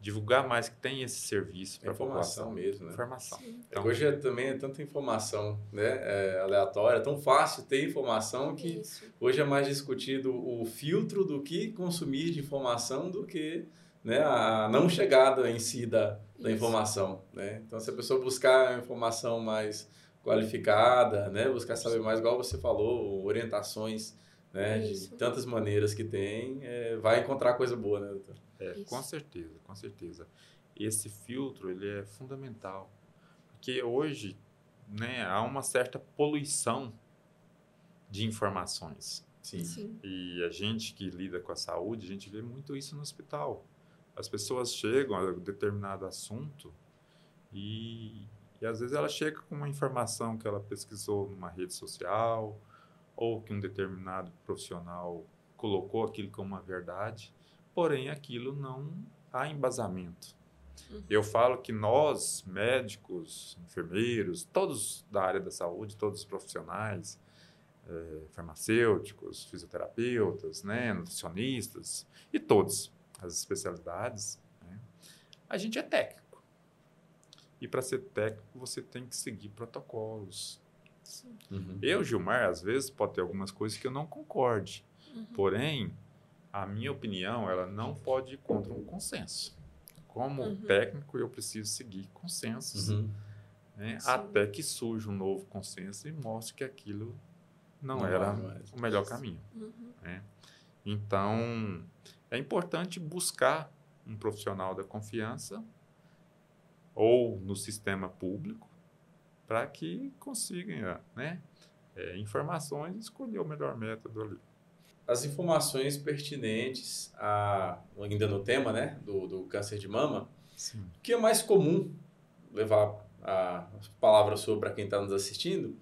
divulgar mais que tem esse serviço para a população mesmo, né? Informação. Então, hoje é, também é tanta informação, né, é, aleatória, é tão fácil ter informação que Isso. hoje é mais discutido o filtro do que consumir de informação do que né, a não chegada em si da, da informação, né? Então, se a pessoa buscar a informação mais qualificada, né, buscar saber mais, igual você falou, orientações, né, de tantas maneiras que tem, é, vai encontrar coisa boa, né, doutor? É, com certeza, com certeza. Esse filtro ele é fundamental, porque hoje né, há uma certa poluição de informações. Sim. Sim. E a gente que lida com a saúde, a gente vê muito isso no hospital. As pessoas chegam a um determinado assunto e, e às vezes ela chega com uma informação que ela pesquisou numa rede social ou que um determinado profissional colocou aquilo como uma verdade porém aquilo não há embasamento. Uhum. Eu falo que nós, médicos, enfermeiros, todos da área da saúde, todos os profissionais, é, farmacêuticos, fisioterapeutas, né, nutricionistas e todos as especialidades, né, a gente é técnico. E para ser técnico você tem que seguir protocolos. Uhum. Eu, Gilmar, às vezes pode ter algumas coisas que eu não concorde. Uhum. Porém, a minha opinião, ela não pode ir contra um consenso. Como uhum. técnico, eu preciso seguir consensos, uhum. né, até que surja um novo consenso e mostre que aquilo não, não era o melhor caminho. Uhum. Né? Então, é importante buscar um profissional da confiança ou no sistema público para que consiga né, é, informações e escolher o melhor método ali as informações pertinentes a, ainda no tema né, do, do câncer de mama, Sim. o que é mais comum levar a palavra sobre para quem está nos assistindo,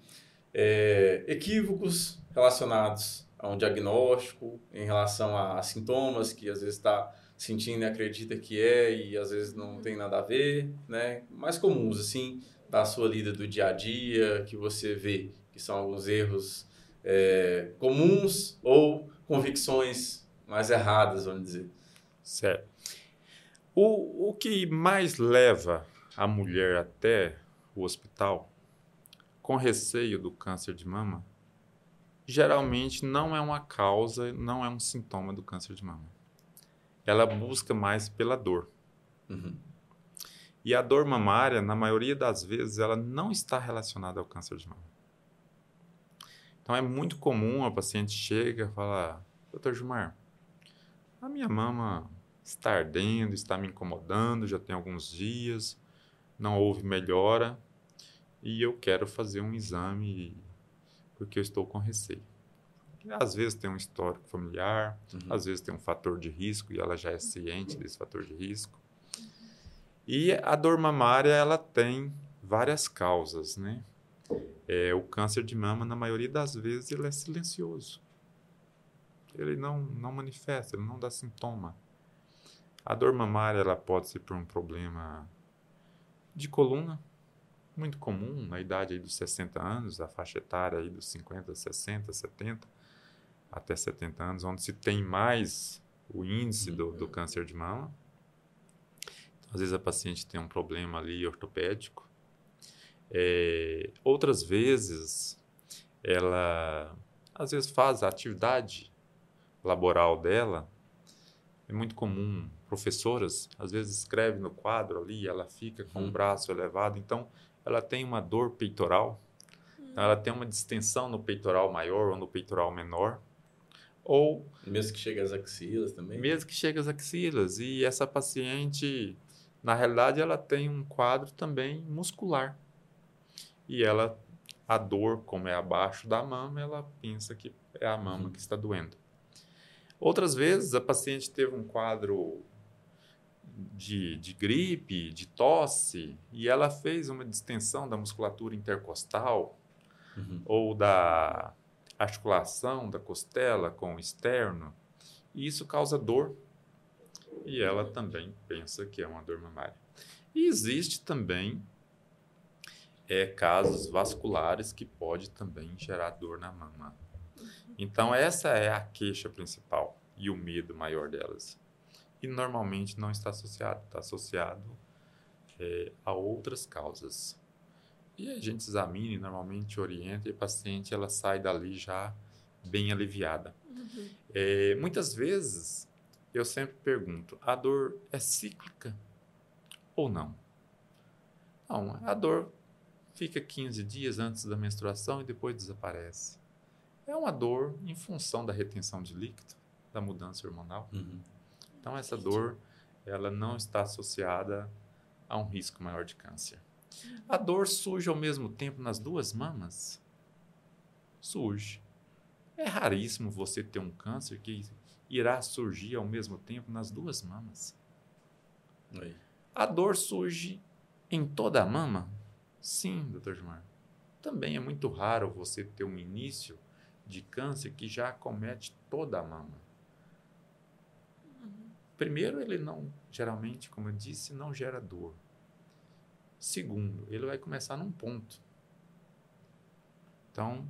é, equívocos relacionados a um diagnóstico em relação a, a sintomas que às vezes está sentindo e acredita que é e às vezes não tem nada a ver, né? Mais comuns assim da sua lida do dia a dia que você vê que são alguns erros é, comuns ou convicções mais erradas, vamos dizer. Certo. O, o que mais leva a mulher até o hospital com receio do câncer de mama, geralmente não é uma causa, não é um sintoma do câncer de mama. Ela busca mais pela dor. Uhum. E a dor mamária, na maioria das vezes, ela não está relacionada ao câncer de mama. Então é muito comum a paciente chega e fala, doutor Gilmar, a minha mama está ardendo, está me incomodando, já tem alguns dias, não houve melhora e eu quero fazer um exame porque eu estou com receio. Às vezes tem um histórico familiar, uhum. às vezes tem um fator de risco e ela já é ciente desse fator de risco. E a dor mamária, ela tem várias causas, né? É, o câncer de mama, na maioria das vezes, ele é silencioso. Ele não, não manifesta, ele não dá sintoma. A dor mamária ela pode ser por um problema de coluna, muito comum na idade aí dos 60 anos, a faixa etária aí dos 50, 60, 70 até 70 anos, onde se tem mais o índice do, do câncer de mama. Então, às vezes a paciente tem um problema ali ortopédico. É, outras vezes, ela às vezes faz a atividade laboral dela. É muito comum, professoras, às vezes escreve no quadro ali, ela fica com o braço elevado, então ela tem uma dor peitoral, então ela tem uma distensão no peitoral maior ou no peitoral menor. Ou mesmo que chegue às axilas também. Mesmo que chegue às axilas e essa paciente, na realidade, ela tem um quadro também muscular. E ela a dor, como é abaixo da mama, ela pensa que é a mama uhum. que está doendo. Outras vezes, a paciente teve um quadro de, de gripe, de tosse, e ela fez uma distensão da musculatura intercostal uhum. ou da articulação da costela com o externo, e isso causa dor. E ela também pensa que é uma dor mamária. E existe também é, casos vasculares que pode também gerar dor na mama. Então essa é a queixa principal e o medo maior delas. E normalmente não está associado, está associado é, a outras causas. E a gente examina e normalmente orienta e a paciente ela sai dali já bem aliviada. Uhum. É, muitas vezes eu sempre pergunto: a dor é cíclica ou não? Não, a dor fica 15 dias antes da menstruação e depois desaparece. É uma dor em função da retenção de líquido, da mudança hormonal. Uhum. Então essa dor ela não está associada a um risco maior de câncer. A dor surge ao mesmo tempo nas duas mamas? Surge. É raríssimo você ter um câncer que irá surgir ao mesmo tempo nas duas mamas. Oi. A dor surge em toda a mama? Sim, doutor Gilmar. Também é muito raro você ter um início de câncer que já acomete toda a mama. Primeiro, ele não, geralmente, como eu disse, não gera dor. Segundo, ele vai começar num ponto. Então,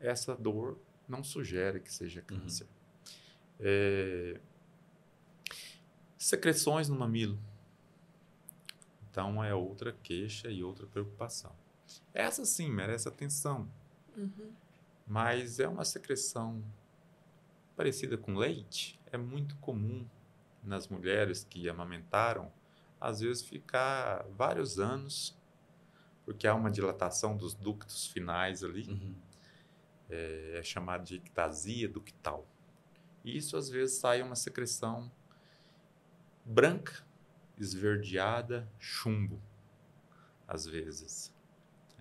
essa dor não sugere que seja câncer. Uhum. É... Secreções no mamilo. Então, é outra queixa e outra preocupação. Essa sim merece atenção. Uhum. Mas é uma secreção parecida com leite. É muito comum nas mulheres que amamentaram, às vezes ficar vários anos, porque há uma dilatação dos ductos finais ali, uhum. é, é chamado de ectasia ductal. E isso às vezes sai uma secreção branca, esverdeada, chumbo, às vezes.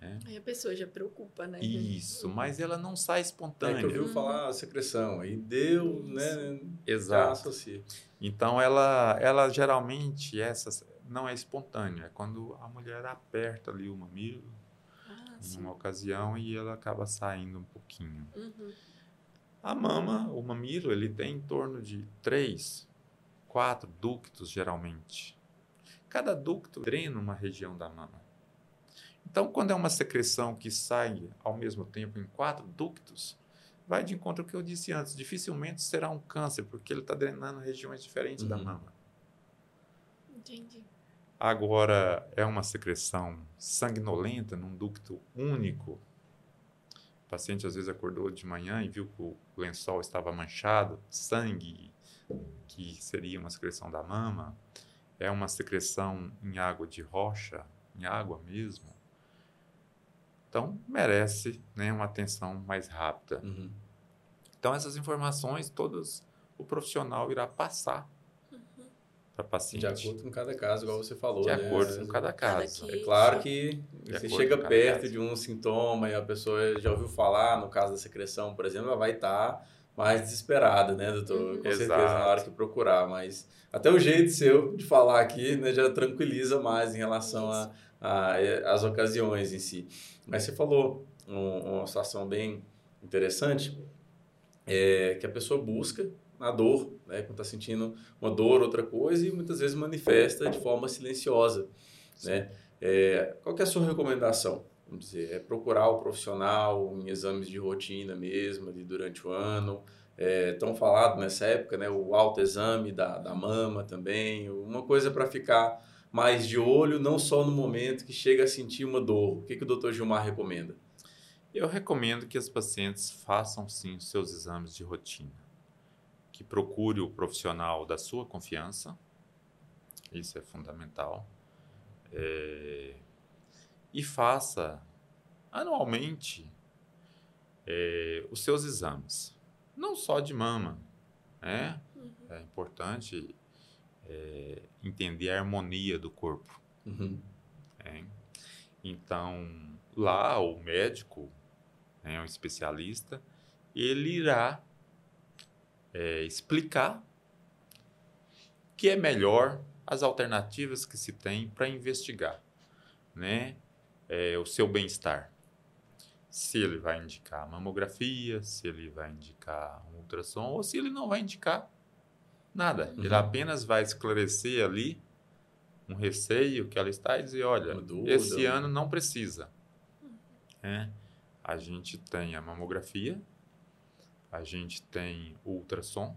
É. Aí a pessoa já preocupa, né? Isso, uhum. mas ela não sai espontânea. É que ouviu falar a secreção, aí deu, Isso. né? Exato. Então ela, ela geralmente essa não é espontânea, é quando a mulher aperta ali o mamilo ah, em sim. uma ocasião e ela acaba saindo um pouquinho. Uhum. A mama, o mamilo, ele tem em torno de três, quatro ductos geralmente. Cada ducto drena uma região da mama. Então, quando é uma secreção que sai ao mesmo tempo em quatro ductos, vai de encontro ao que eu disse antes. Dificilmente será um câncer, porque ele está drenando regiões diferentes uhum. da mama. Entendi. Agora, é uma secreção sanguinolenta num ducto único. O paciente às vezes acordou de manhã e viu que o lençol estava manchado, sangue, que seria uma secreção da mama. É uma secreção em água de rocha, em água mesmo. Então, merece né, uma atenção mais rápida. Uhum. Então, essas informações todas o profissional irá passar uhum. para paciente. De acordo com cada caso, igual você falou. De né? acordo com cada caso. Cada é claro que você chega perto caso. de um sintoma e a pessoa já ouviu falar, no caso da secreção, por exemplo, ela vai estar tá mais desesperada, né, doutor? Com Exato. certeza, na hora que procurar. Mas até o jeito seu de falar aqui né, já tranquiliza mais em relação às ocasiões em si. Mas você falou um, uma situação bem interessante, é, que a pessoa busca a dor, né, quando está sentindo uma dor, outra coisa, e muitas vezes manifesta de forma silenciosa, né? É, qual que é a sua recomendação? Vamos dizer, é procurar o profissional em exames de rotina mesmo, ali durante o ano. É, tão falado nessa época, né, o autoexame da, da mama também, uma coisa para ficar mais de olho, não só no momento que chega a sentir uma dor. O que, que o doutor Gilmar recomenda? Eu recomendo que as pacientes façam sim os seus exames de rotina, que procure o profissional da sua confiança, isso é fundamental, é, e faça anualmente é, os seus exames, não só de mama, né? Uhum. É importante é, entender a harmonia do corpo. Uhum. É. Então, lá o médico, né, um especialista, ele irá é, explicar que é melhor as alternativas que se tem para investigar né, é, o seu bem-estar. Se ele vai indicar mamografia, se ele vai indicar um ultrassom, ou se ele não vai indicar nada. Uhum. Ele apenas vai esclarecer ali um receio que ela está e dizer, olha, esse ano não precisa. É, a gente tem a mamografia, a gente tem o ultrassom,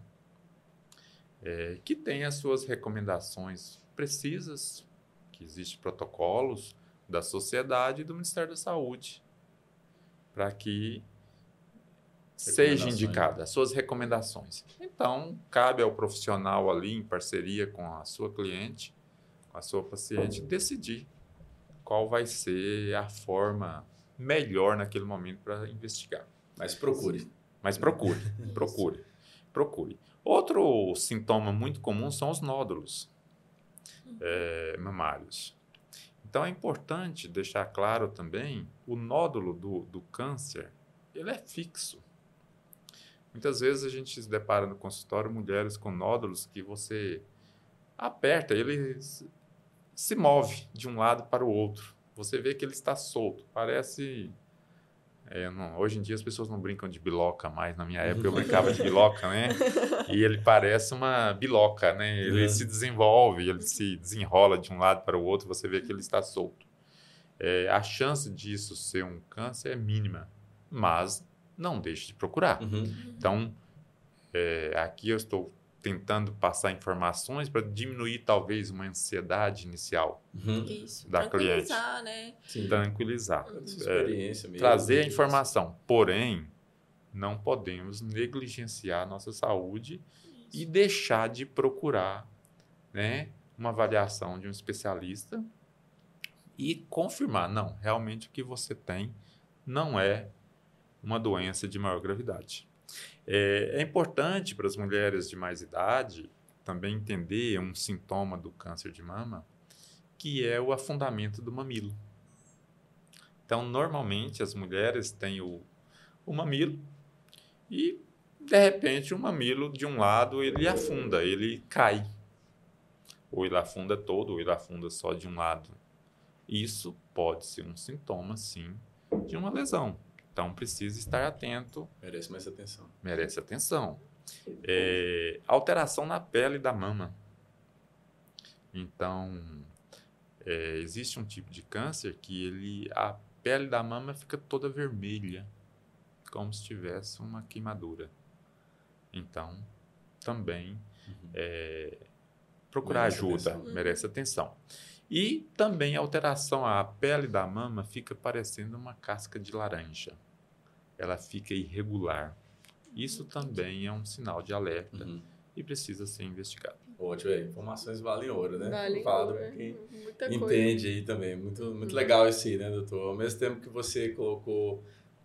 é, que tem as suas recomendações precisas, que existem protocolos da sociedade e do Ministério da Saúde para que seja indicada as suas recomendações. Então, cabe ao profissional ali, em parceria com a sua cliente, com a sua paciente, decidir qual vai ser a forma melhor naquele momento para investigar. Mas procure. Mas procure, procure, procure. Outro sintoma muito comum são os nódulos é, mamários. Então é importante deixar claro também o nódulo do, do câncer, ele é fixo. Muitas vezes a gente se depara no consultório mulheres com nódulos que você aperta, ele se move de um lado para o outro. Você vê que ele está solto, parece é, não, hoje em dia as pessoas não brincam de biloca mais. Na minha época eu brincava de biloca, né? E ele parece uma biloca, né? Ele é. se desenvolve, ele se desenrola de um lado para o outro, você vê que ele está solto. É, a chance disso ser um câncer é mínima, mas não deixe de procurar. Uhum. Então, é, aqui eu estou tentando passar informações para diminuir talvez uma ansiedade inicial uhum. Isso, da cliente. Né? Sim. Tranquilizar. É, trazer a informação. Porém, não podemos negligenciar a nossa saúde Isso. e deixar de procurar né, uma avaliação de um especialista e confirmar, não, realmente o que você tem não é uma doença de maior gravidade. É, é importante para as mulheres de mais idade também entender um sintoma do câncer de mama, que é o afundamento do mamilo. Então, normalmente, as mulheres têm o, o mamilo e, de repente, o mamilo de um lado ele afunda, ele cai. Ou ele afunda todo, ou ele afunda só de um lado. Isso pode ser um sintoma, sim, de uma lesão. Então precisa estar atento. Merece mais atenção. Merece atenção. É, alteração na pele da mama. Então é, existe um tipo de câncer que ele a pele da mama fica toda vermelha, como se tivesse uma queimadura. Então também uhum. é, procurar merece ajuda, atenção. merece atenção. E também a alteração, a pele da mama fica parecendo uma casca de laranja. Ela fica irregular. Isso também é um sinal de alerta uhum. e precisa ser investigado. Ótimo, é, informações valem ouro, né? Vale Falado ouro, quem entende coisa. aí também. Muito, muito uhum. legal esse né, doutor? Ao mesmo tempo que você colocou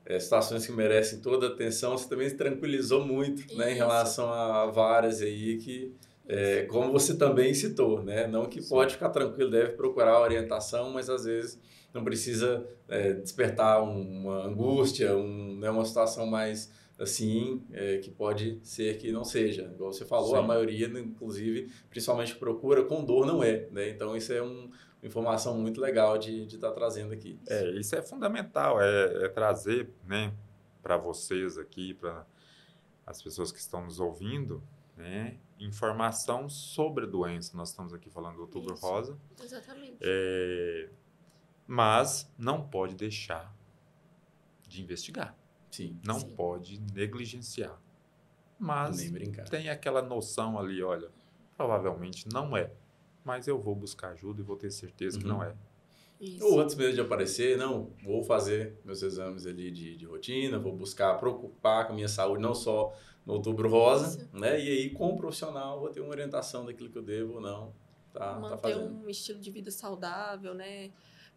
é, situações que merecem toda a atenção, você também se tranquilizou muito, né, em relação a várias aí que é, como você também citou, né? Não que Sim. pode ficar tranquilo, deve procurar orientação, mas às vezes não precisa é, despertar uma angústia, um, né, uma situação mais assim, é, que pode ser que não seja. Igual você falou, Sim. a maioria, inclusive, principalmente procura com dor, não é. Né? Então, isso é um, informação muito legal de estar tá trazendo aqui. É, isso é fundamental, é, é trazer né, para vocês aqui, para as pessoas que estão nos ouvindo, né, informação sobre a doença. Nós estamos aqui falando do outubro Isso. rosa. Exatamente. É, Mas não pode deixar de investigar. Sim. Não Sim. pode negligenciar. Mas Nem brincar. tem aquela noção ali, olha, provavelmente não é. Mas eu vou buscar ajuda e vou ter certeza que Uhum. não é. Isso. Ou antes mesmo de aparecer, não, vou fazer meus exames ali de, de rotina, vou buscar preocupar com a minha saúde, não só no outubro rosa, Isso. né? E aí, com o profissional, vou ter uma orientação daquilo que eu devo ou não tá, tá manter fazendo. um estilo de vida saudável, né?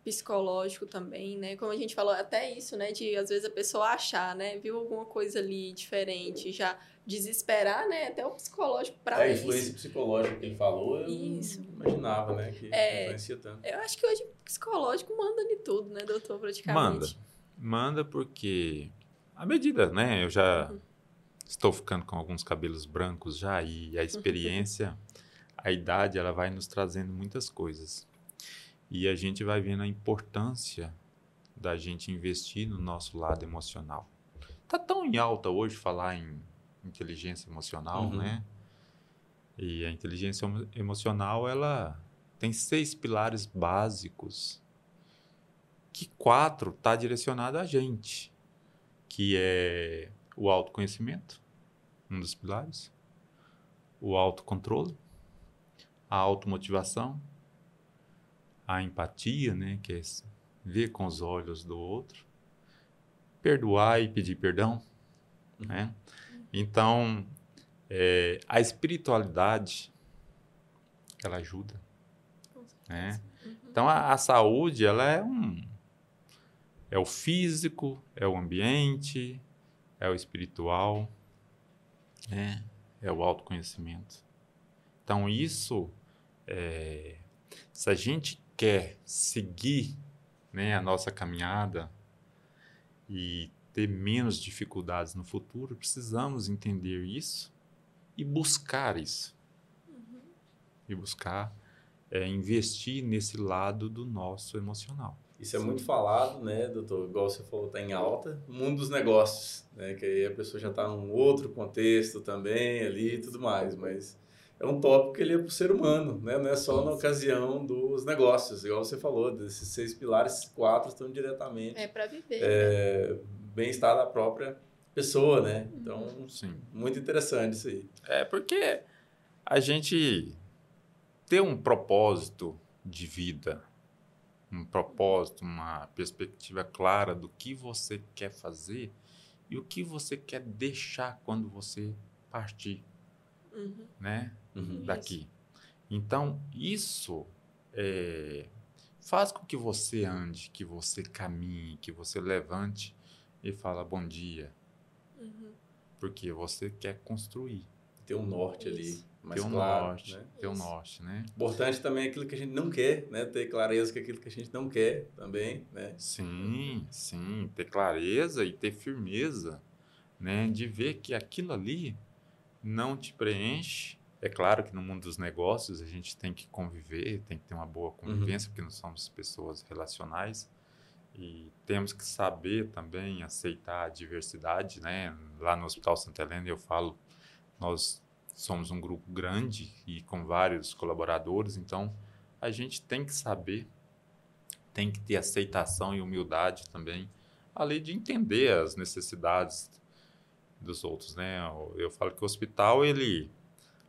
Psicológico também, né? Como a gente falou, até isso, né? De às vezes a pessoa achar, né? Viu alguma coisa ali diferente, já desesperar, né? Até o psicológico É, para a isso. influência psicológica que ele falou, eu Isso. não imaginava, né? Que É. influencia tanto. Eu acho que hoje o psicológico manda em tudo, né, doutor, praticamente. Manda. Manda porque à medida, né? Eu já Uhum. estou ficando com alguns cabelos brancos já e a experiência, a idade, ela vai nos trazendo muitas coisas. E a gente vai vendo a importância da gente investir no nosso lado emocional. Tá tão em alta hoje falar em inteligência emocional, Uhum. né? E a inteligência emo- emocional, ela tem seis pilares básicos que quatro está direcionado a gente, que é o autoconhecimento, um dos pilares, o autocontrole, a automotivação, a empatia, né, que é ver com os olhos do outro, perdoar e pedir perdão, né? Então, é, a espiritualidade, ela ajuda, né? Uhum. Então a, a saúde ela é um é o físico, é o ambiente, é o espiritual, né? é o autoconhecimento. Então isso é, se a gente quer seguir né, a nossa caminhada e ter menos dificuldades no futuro, precisamos entender isso e buscar isso Uhum. e buscar é, investir nesse lado do nosso emocional. Isso é muito falado, né, doutor? Igual você falou, está em alta. O mundo dos negócios, né? Que aí a pessoa já está num outro contexto também ali e tudo mais. Mas é um tópico que ele é para o ser humano, né? Não é só na ocasião dos negócios. Igual você falou, desses seis pilares, quatro estão diretamente É para viver. é, bem-estar da própria pessoa, né? Então, Sim. muito interessante isso aí. É porque a gente ter um propósito de vida, um propósito, uma perspectiva clara do que você quer fazer e o que você quer deixar quando você partir, Uhum. né? Uhum. daqui. Então, isso é, faz com que você ande, que você caminhe, que você levante e fala bom dia, Uhum. porque você quer construir, Ter um norte ali Isso. mais ter um claro, norte, né? ter um norte, né? Importante também aquilo que a gente não quer, né? Ter clareza que aquilo que a gente não quer também, né? Sim, sim, ter clareza e ter firmeza, né, de ver que aquilo ali não te preenche. É claro que no mundo dos negócios a gente tem que conviver, tem que ter uma boa convivência, porque nós somos pessoas relacionais e temos que saber também aceitar a diversidade, né? Lá no Hospital Santa Helena eu falo, nós somos um grupo grande e com vários colaboradores, então a gente tem que saber tem que ter aceitação e humildade também, além de entender as necessidades dos outros, né? Eu- falo que o hospital ele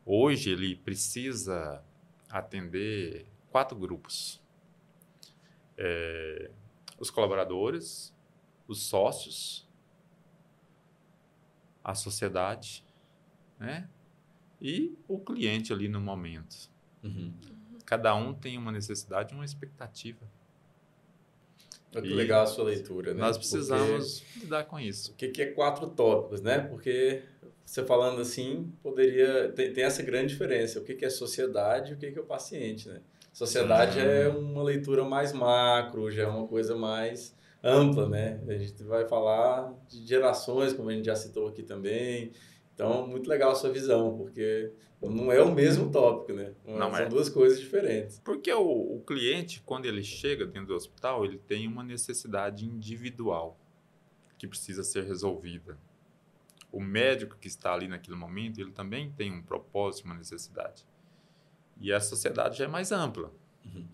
hoje ele precisa atender quatro grupos: É, os colaboradores, os sócios, a sociedade, né? E o cliente ali no momento. Uhum. Cada um tem uma necessidade, e uma expectativa. Muito E legal a sua leitura, né? Nós Porque precisamos lidar com isso. O que, que é quatro tópicos, né? Porque você falando assim, poderia. Tem, tem essa grande diferença. O que, que é sociedade e o que, que é o paciente, né? Sociedade Sim. é uma leitura mais macro, já é uma coisa mais ampla, né? A gente vai falar de gerações, como a gente já citou aqui também. Então, muito legal a sua visão, porque não é o mesmo tópico, né? Não São é. duas coisas diferentes. Porque o, o cliente, quando ele chega dentro do hospital, ele tem uma necessidade individual que precisa ser resolvida. O médico que está ali naquele momento, ele também tem um propósito, uma necessidade. E a sociedade já é mais ampla. Uhum.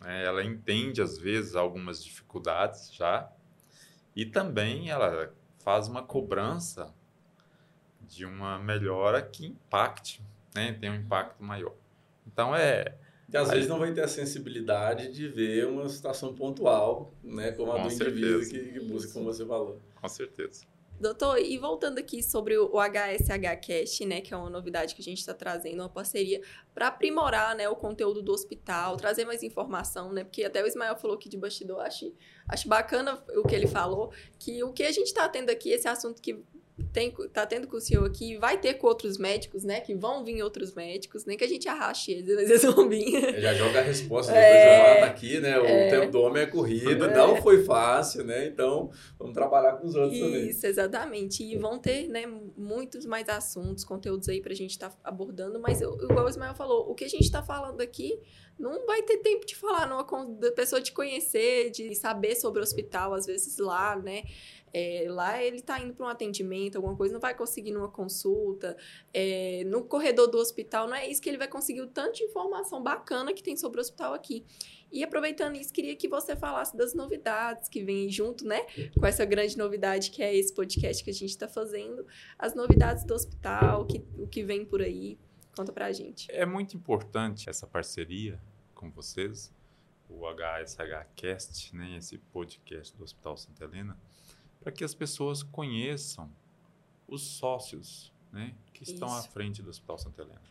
né? ela entende às vezes algumas dificuldades já e também ela faz uma cobrança de uma melhora que impacte, né? tem um impacto maior. Então é e às Aí, vezes não vai ter a sensibilidade de ver uma situação pontual, né? Como a do indivíduo que, que busca, como você falou. Com certeza. Doutor, e voltando aqui sobre o HSH Cast, né, que é uma novidade que a gente está trazendo, uma parceria para aprimorar, né, o conteúdo do hospital, trazer mais informação, né, porque até o Ismael falou aqui de bastidor, acho, acho bacana o que ele falou, que o que a gente está tendo aqui, esse assunto que tem, tá tendo com o senhor aqui, vai ter com outros médicos, né? Que vão vir outros médicos, nem que a gente arraste eles, eles vão vir. Já joga a resposta, é, do tá aqui, né? O é, tempo do homem é corrido, é, não foi fácil, né? Então, vamos trabalhar com os outros isso, também. Isso, exatamente. E vão ter, né, muitos mais assuntos, conteúdos aí pra gente estar tá abordando, mas igual o Ismael falou, o que a gente tá falando aqui não vai ter tempo de falar numa da pessoa te conhecer, de saber sobre o hospital, às vezes lá, né? É, lá ele está indo para um atendimento, alguma coisa, não vai conseguir numa consulta. É, no corredor do hospital, não é isso que ele vai conseguir o tanto de informação bacana que tem sobre o hospital aqui. E aproveitando isso, queria que você falasse das novidades que vêm junto, né? Com essa grande novidade que é esse podcast que a gente está fazendo, as novidades do hospital, que, o que vem por aí. Conta pra gente. É muito importante essa parceria com vocês, o HSH Cast, né? Esse podcast do Hospital Santa Helena para que as pessoas conheçam os sócios né, que estão Isso. à frente do Hospital Santa Helena.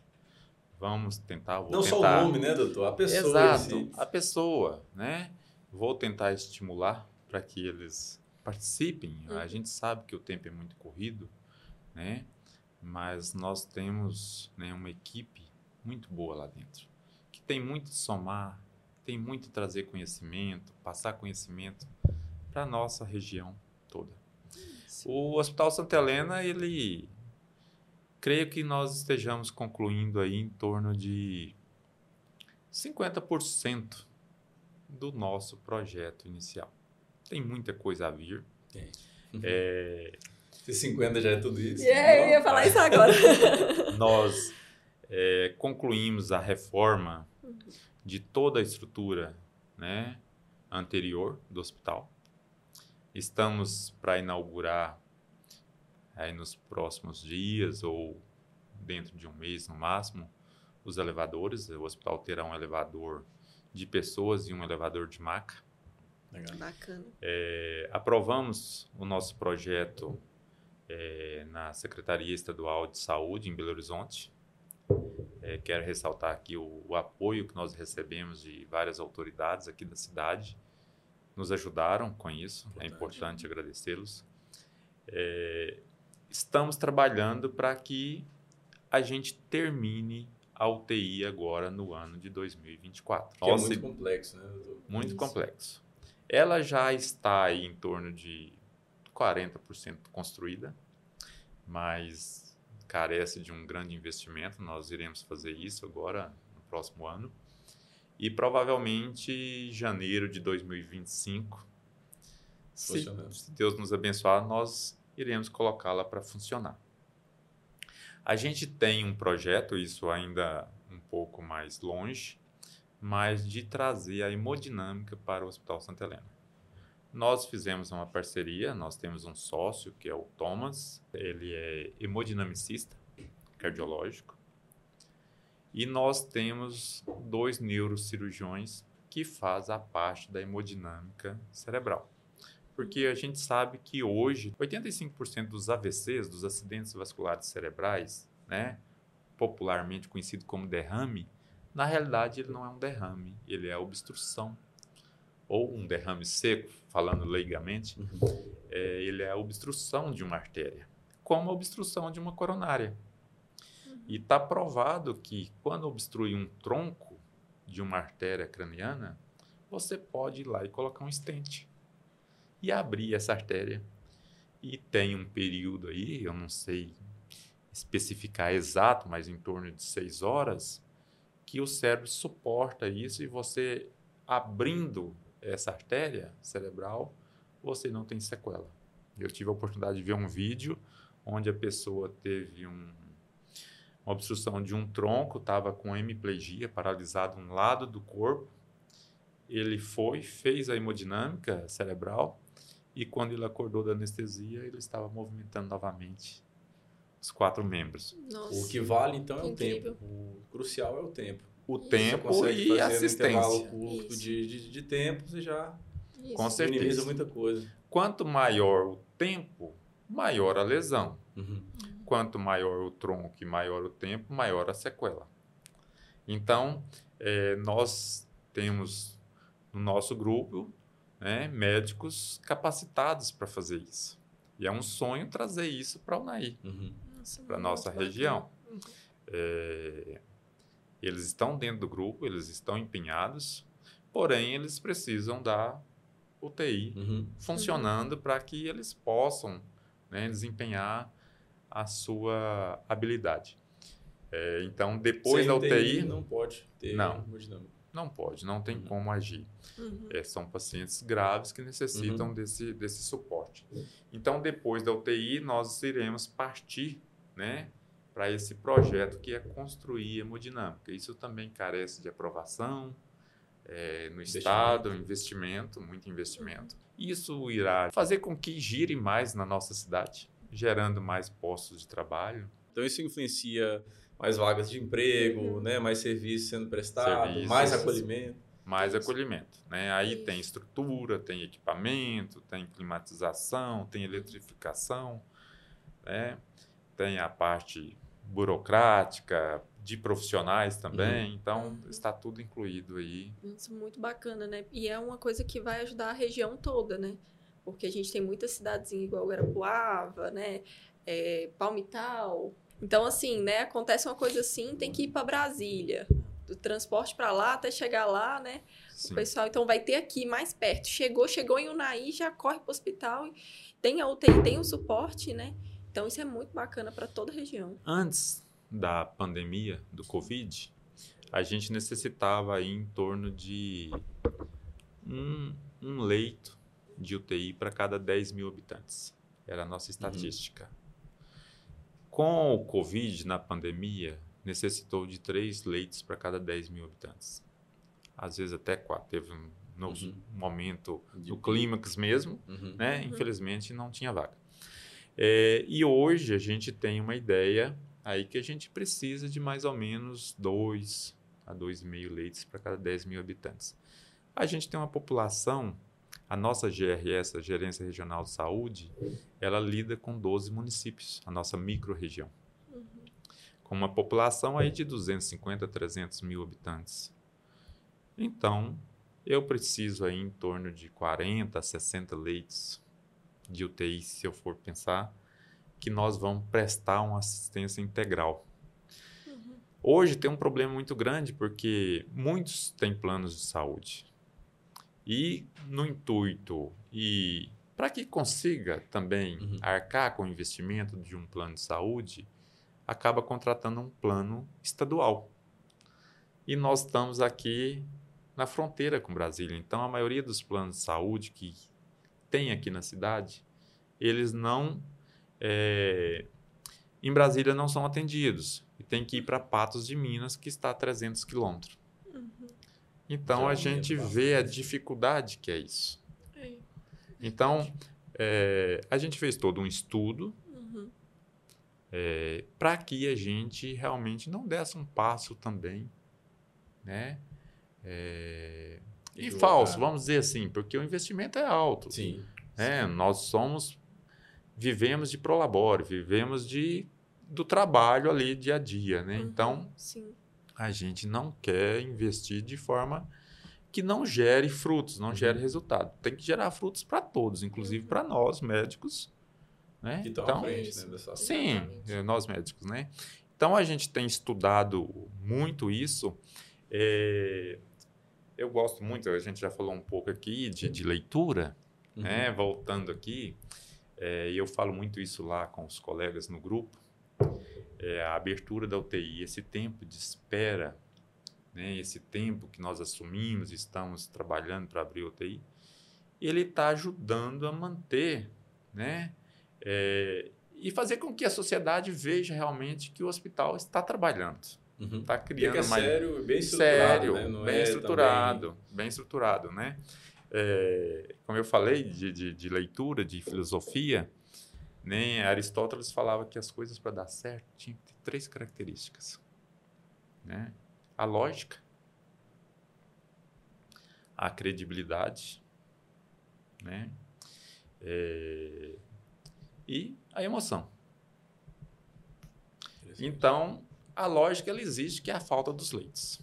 Vamos tentar. Não tentar... só o nome, né, doutor? A pessoa. Exato, a pessoa, né? Vou tentar estimular para que eles participem. Uhum. A gente sabe que o tempo é muito corrido, né? Mas nós temos né, uma equipe muito boa lá dentro, que tem muito de somar, tem muito de trazer conhecimento, passar conhecimento para a nossa região toda. O Hospital Santa Helena, ele creio que nós estejamos concluindo aí em torno de 50% do nosso projeto inicial. Tem muita coisa a vir. Tem. É... Se 50 já é tudo isso. Yeah, eu ia falar isso agora. nós é, concluímos a reforma de toda a estrutura né, anterior do hospital. Estamos para inaugurar aí nos próximos dias ou dentro de um mês no máximo os elevadores. O hospital terá um elevador de pessoas e um elevador de maca. Legal. Bacana. É, aprovamos o nosso projeto é, na Secretaria Estadual de Saúde em Belo Horizonte. É, quero ressaltar aqui o, o apoio que nós recebemos de várias autoridades aqui da cidade nos ajudaram com isso, é importante. é importante agradecê-los. É, estamos trabalhando para que a gente termine a UTI agora no ano de 2024. Que Nossa, é muito complexo, né? Muito isso. complexo. Ela já está em torno de 40% construída, mas carece de um grande investimento. Nós iremos fazer isso agora no próximo ano. E provavelmente janeiro de 2025, se, se Deus nos abençoar, nós iremos colocá-la para funcionar. A gente tem um projeto, isso ainda um pouco mais longe, mas de trazer a hemodinâmica para o Hospital Santa Helena. Nós fizemos uma parceria, nós temos um sócio que é o Thomas, ele é hemodinamicista cardiológico. E nós temos dois neurocirurgiões que fazem a parte da hemodinâmica cerebral. Porque a gente sabe que hoje 85% dos AVCs, dos acidentes vasculares cerebrais, né, popularmente conhecido como derrame, na realidade ele não é um derrame, ele é obstrução. Ou um derrame seco, falando leigamente, uhum. é, ele é a obstrução de uma artéria, como a obstrução de uma coronária. E está provado que quando obstrui um tronco de uma artéria craniana, você pode ir lá e colocar um estente e abrir essa artéria. E tem um período aí, eu não sei especificar exato, mas em torno de seis horas, que o cérebro suporta isso e você abrindo essa artéria cerebral, você não tem sequela. Eu tive a oportunidade de ver um vídeo onde a pessoa teve um obstrução de um tronco, estava com hemiplegia, paralisado um lado do corpo, ele foi, fez a hemodinâmica cerebral e quando ele acordou da anestesia, ele estava movimentando novamente os quatro membros. Nossa, o que vale então é o tempo. O crucial é o tempo. O Isso. tempo e assistência. Um curto de, de, de, tempo, você já Isso. Com certeza. muita coisa. Quanto maior o tempo, maior a lesão. Uhum. Quanto maior o tronco e maior o tempo, maior a sequela. Então, é, nós temos no nosso grupo né, médicos capacitados para fazer isso. E é um sonho trazer isso para a UNAI, uhum. para a nossa região. Uhum. É, eles estão dentro do grupo, eles estão empenhados, porém eles precisam da UTI uhum. funcionando uhum. para que eles possam né, desempenhar a sua habilidade. É, então, depois Sem da UTI. Não pode ter não, não pode, não tem uhum. como agir. Uhum. É, são pacientes graves que necessitam uhum. desse, desse suporte. Então, depois da UTI, nós iremos partir né, para esse projeto que é construir hemodinâmica. Isso também carece de aprovação é, no Estado, investimento, muito investimento. Isso irá fazer com que gire mais na nossa cidade, gerando mais postos de trabalho. Então, isso influencia mais vagas de emprego, uhum. né? mais serviços sendo prestados, Serviços, mais acolhimento. Mais acolhimento. Né? Aí tem estrutura, tem equipamento, tem climatização, tem eletrificação, né? tem a parte burocrática, de profissionais também, uhum. então uhum. está tudo incluído aí. Isso muito bacana, né? E é uma coisa que vai ajudar a região toda, né? Porque a gente tem muitas cidades igual Guarapuava, né? É, Palmital, então, assim, né, acontece uma coisa assim, tem que ir para Brasília. Do transporte para lá até chegar lá, né? Sim. O pessoal, então, vai ter aqui mais perto. Chegou, chegou em Unai, já corre para o hospital. Tem a UTI, tem o suporte, né? Então, isso é muito bacana para toda a região. Antes da pandemia do Covid, a gente necessitava aí em torno de um, um leito de UTI para cada 10 mil habitantes. Era a nossa uhum. estatística. Uhum. Com o Covid, na pandemia, necessitou de três leitos para cada 10 mil habitantes. Às vezes até quatro. Teve um no uhum. momento, no clímax mesmo, uhum. né? Uhum. Infelizmente não tinha vaga. É, e hoje a gente tem uma ideia aí que a gente precisa de mais ou menos dois a dois e meio leitos para cada 10 mil habitantes. A gente tem uma população a nossa GRS, a Gerência Regional de Saúde, ela lida com 12 municípios, a nossa micro-região. Uhum. Com uma população aí de 250 a 300 mil habitantes. Então, eu preciso aí em torno de 40 a 60 leitos de UTI, se eu for pensar, que nós vamos prestar uma assistência integral. Uhum. Hoje tem um problema muito grande porque muitos têm planos de saúde. E no intuito e para que consiga também uhum. arcar com o investimento de um plano de saúde, acaba contratando um plano estadual. E nós estamos aqui na fronteira com Brasília. Então, a maioria dos planos de saúde que tem aqui na cidade, eles não. É, em Brasília não são atendidos. E tem que ir para Patos de Minas, que está a 300 quilômetros. Então a gente vê a dificuldade que é isso. É. Então é, a gente fez todo um estudo uhum. é, para que a gente realmente não desse um passo também, né? É, e falso, vamos dizer assim, porque o investimento é alto. Sim. Né? Sim. Nós somos, vivemos de prolabore, vivemos de do trabalho ali dia a dia, né? Uhum. Então, Sim a gente não quer investir de forma que não gere frutos, não gere uhum. resultado. Tem que gerar frutos para todos, inclusive para uhum. nós médicos, né? Que então, frente, né, dessa sim, é, nós médicos, né? Então a gente tem estudado muito isso. É, eu gosto muito, a gente já falou um pouco aqui de, de leitura, uhum. né? Voltando aqui, é, eu falo muito isso lá com os colegas no grupo é, a abertura da UTI, esse tempo de espera, né, esse tempo que nós assumimos, estamos trabalhando para abrir a UTI, ele está ajudando a manter, né, é, e fazer com que a sociedade veja realmente que o hospital está trabalhando. Uhum. Tá criando Fica mais sério, bem estruturado, sério, né? Bem é estruturado, também- bem estruturado, né? É, como eu falei de, de, de leitura, de filosofia, né? Aristóteles falava que as coisas para dar certo tinham que ter três características, né? A lógica, a credibilidade, né? É, e a emoção. Então, a lógica ela existe, que é a falta dos leitos.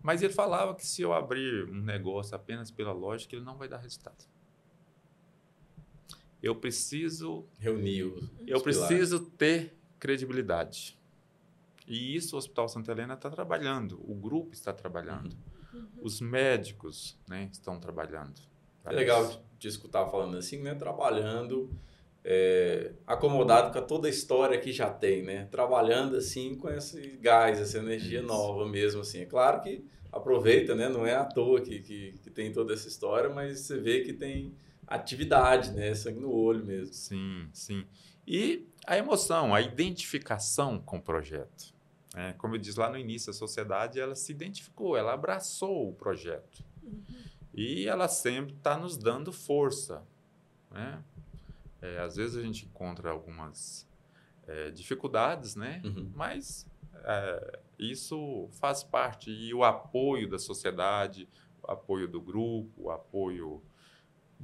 Mas ele falava que se eu abrir um negócio apenas pela lógica, ele não vai dar resultado. Eu preciso, Reunir os eu preciso ter credibilidade. E isso o Hospital Santa Helena está trabalhando, o grupo está trabalhando, os médicos né, estão trabalhando. É legal te escutar falando assim, né? Trabalhando é, acomodado com toda a história que já tem, né? Trabalhando assim com esse gás, essa energia Isso. nova mesmo, assim. É claro que aproveita, né? Não é à toa que, que, que tem toda essa história, mas você vê que tem atividade, né? Sangue no olho mesmo. Sim, sim. E a emoção, a identificação com o projeto. né? como eu disse lá no início, a sociedade ela se identificou, ela abraçou o projeto. E ela sempre está nos dando força. Né? É, às vezes a gente encontra algumas é, dificuldades, né? Uhum. mas é, isso faz parte. E o apoio da sociedade, o apoio do grupo, o apoio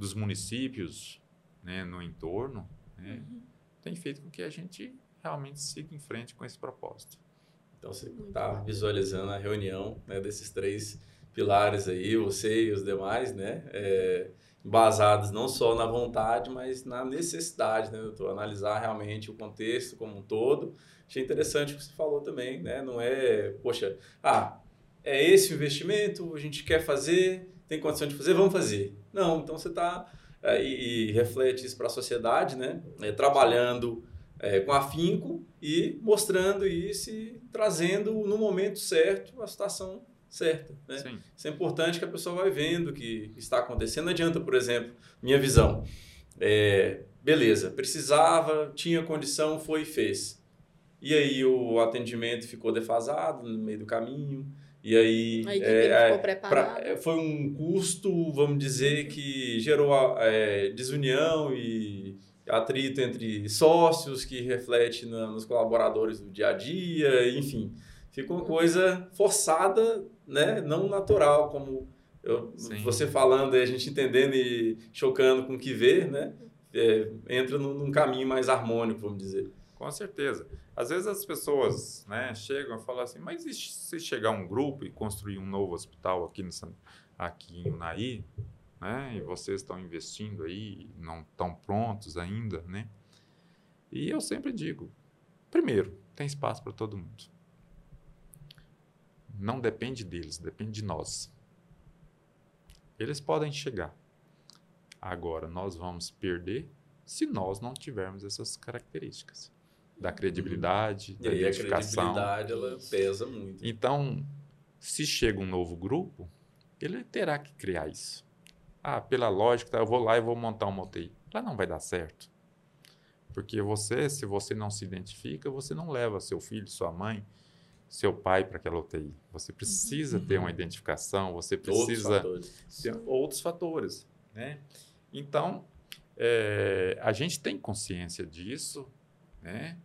dos municípios né, no entorno, né, tem feito com que a gente realmente siga em frente com esse propósito. Então você está visualizando a reunião né, desses três pilares aí, você e os demais, né? É, basados não só na vontade, mas na necessidade, né, doutor? Analisar realmente o contexto como um todo. Achei interessante o que você falou também, né? Não é, poxa, ah, é esse o investimento, a gente quer fazer, tem condição de fazer, vamos fazer. Não, então você está e, e reflete isso para a sociedade, né? É, trabalhando é, com afinco e mostrando isso e trazendo no momento certo a situação certa. Né? Sim, Isso é importante que a pessoa vai vendo o que está acontecendo. Não adianta, por exemplo, minha visão. É, beleza, precisava, tinha condição, foi e fez. E aí o atendimento ficou defasado no meio do caminho. E aí A é, é, ficou pra- é, foi um custo, vamos dizer, que gerou é, desunião e atrito entre sócios, que reflete na- nos colaboradores do dia a dia, enfim. Fica uma coisa forçada, né? não natural, como eu- você falando e a gente entendendo e chocando com o que vê, né? É, entra num, num caminho mais harmônico, vamos dizer. Com certeza. Às vezes as pessoas né, chegam e falam assim, mas e se chegar um grupo e construir um novo hospital aqui, no, aqui em Unaí, né, e vocês estão investindo aí, não estão prontos ainda, né? E eu sempre digo, primeiro, tem espaço para todo mundo. Não depende deles, depende de nós. Eles podem chegar. Agora, nós vamos perder se nós não tivermos essas características da credibilidade, E da a identificação. credibilidade, ela pesa muito. Então, se chega um novo grupo, ele terá que criar isso. Ah, pela lógica, tá, eu vou lá e vou montar uma UTI. Lá não vai dar certo. Porque você, se você não se identifica, você não leva seu filho, sua mãe, seu pai para aquela UTI. Você precisa ter uma identificação, você Outros precisa fatores. tem outros fatores, né? Então, é, a gente tem consciência disso, né?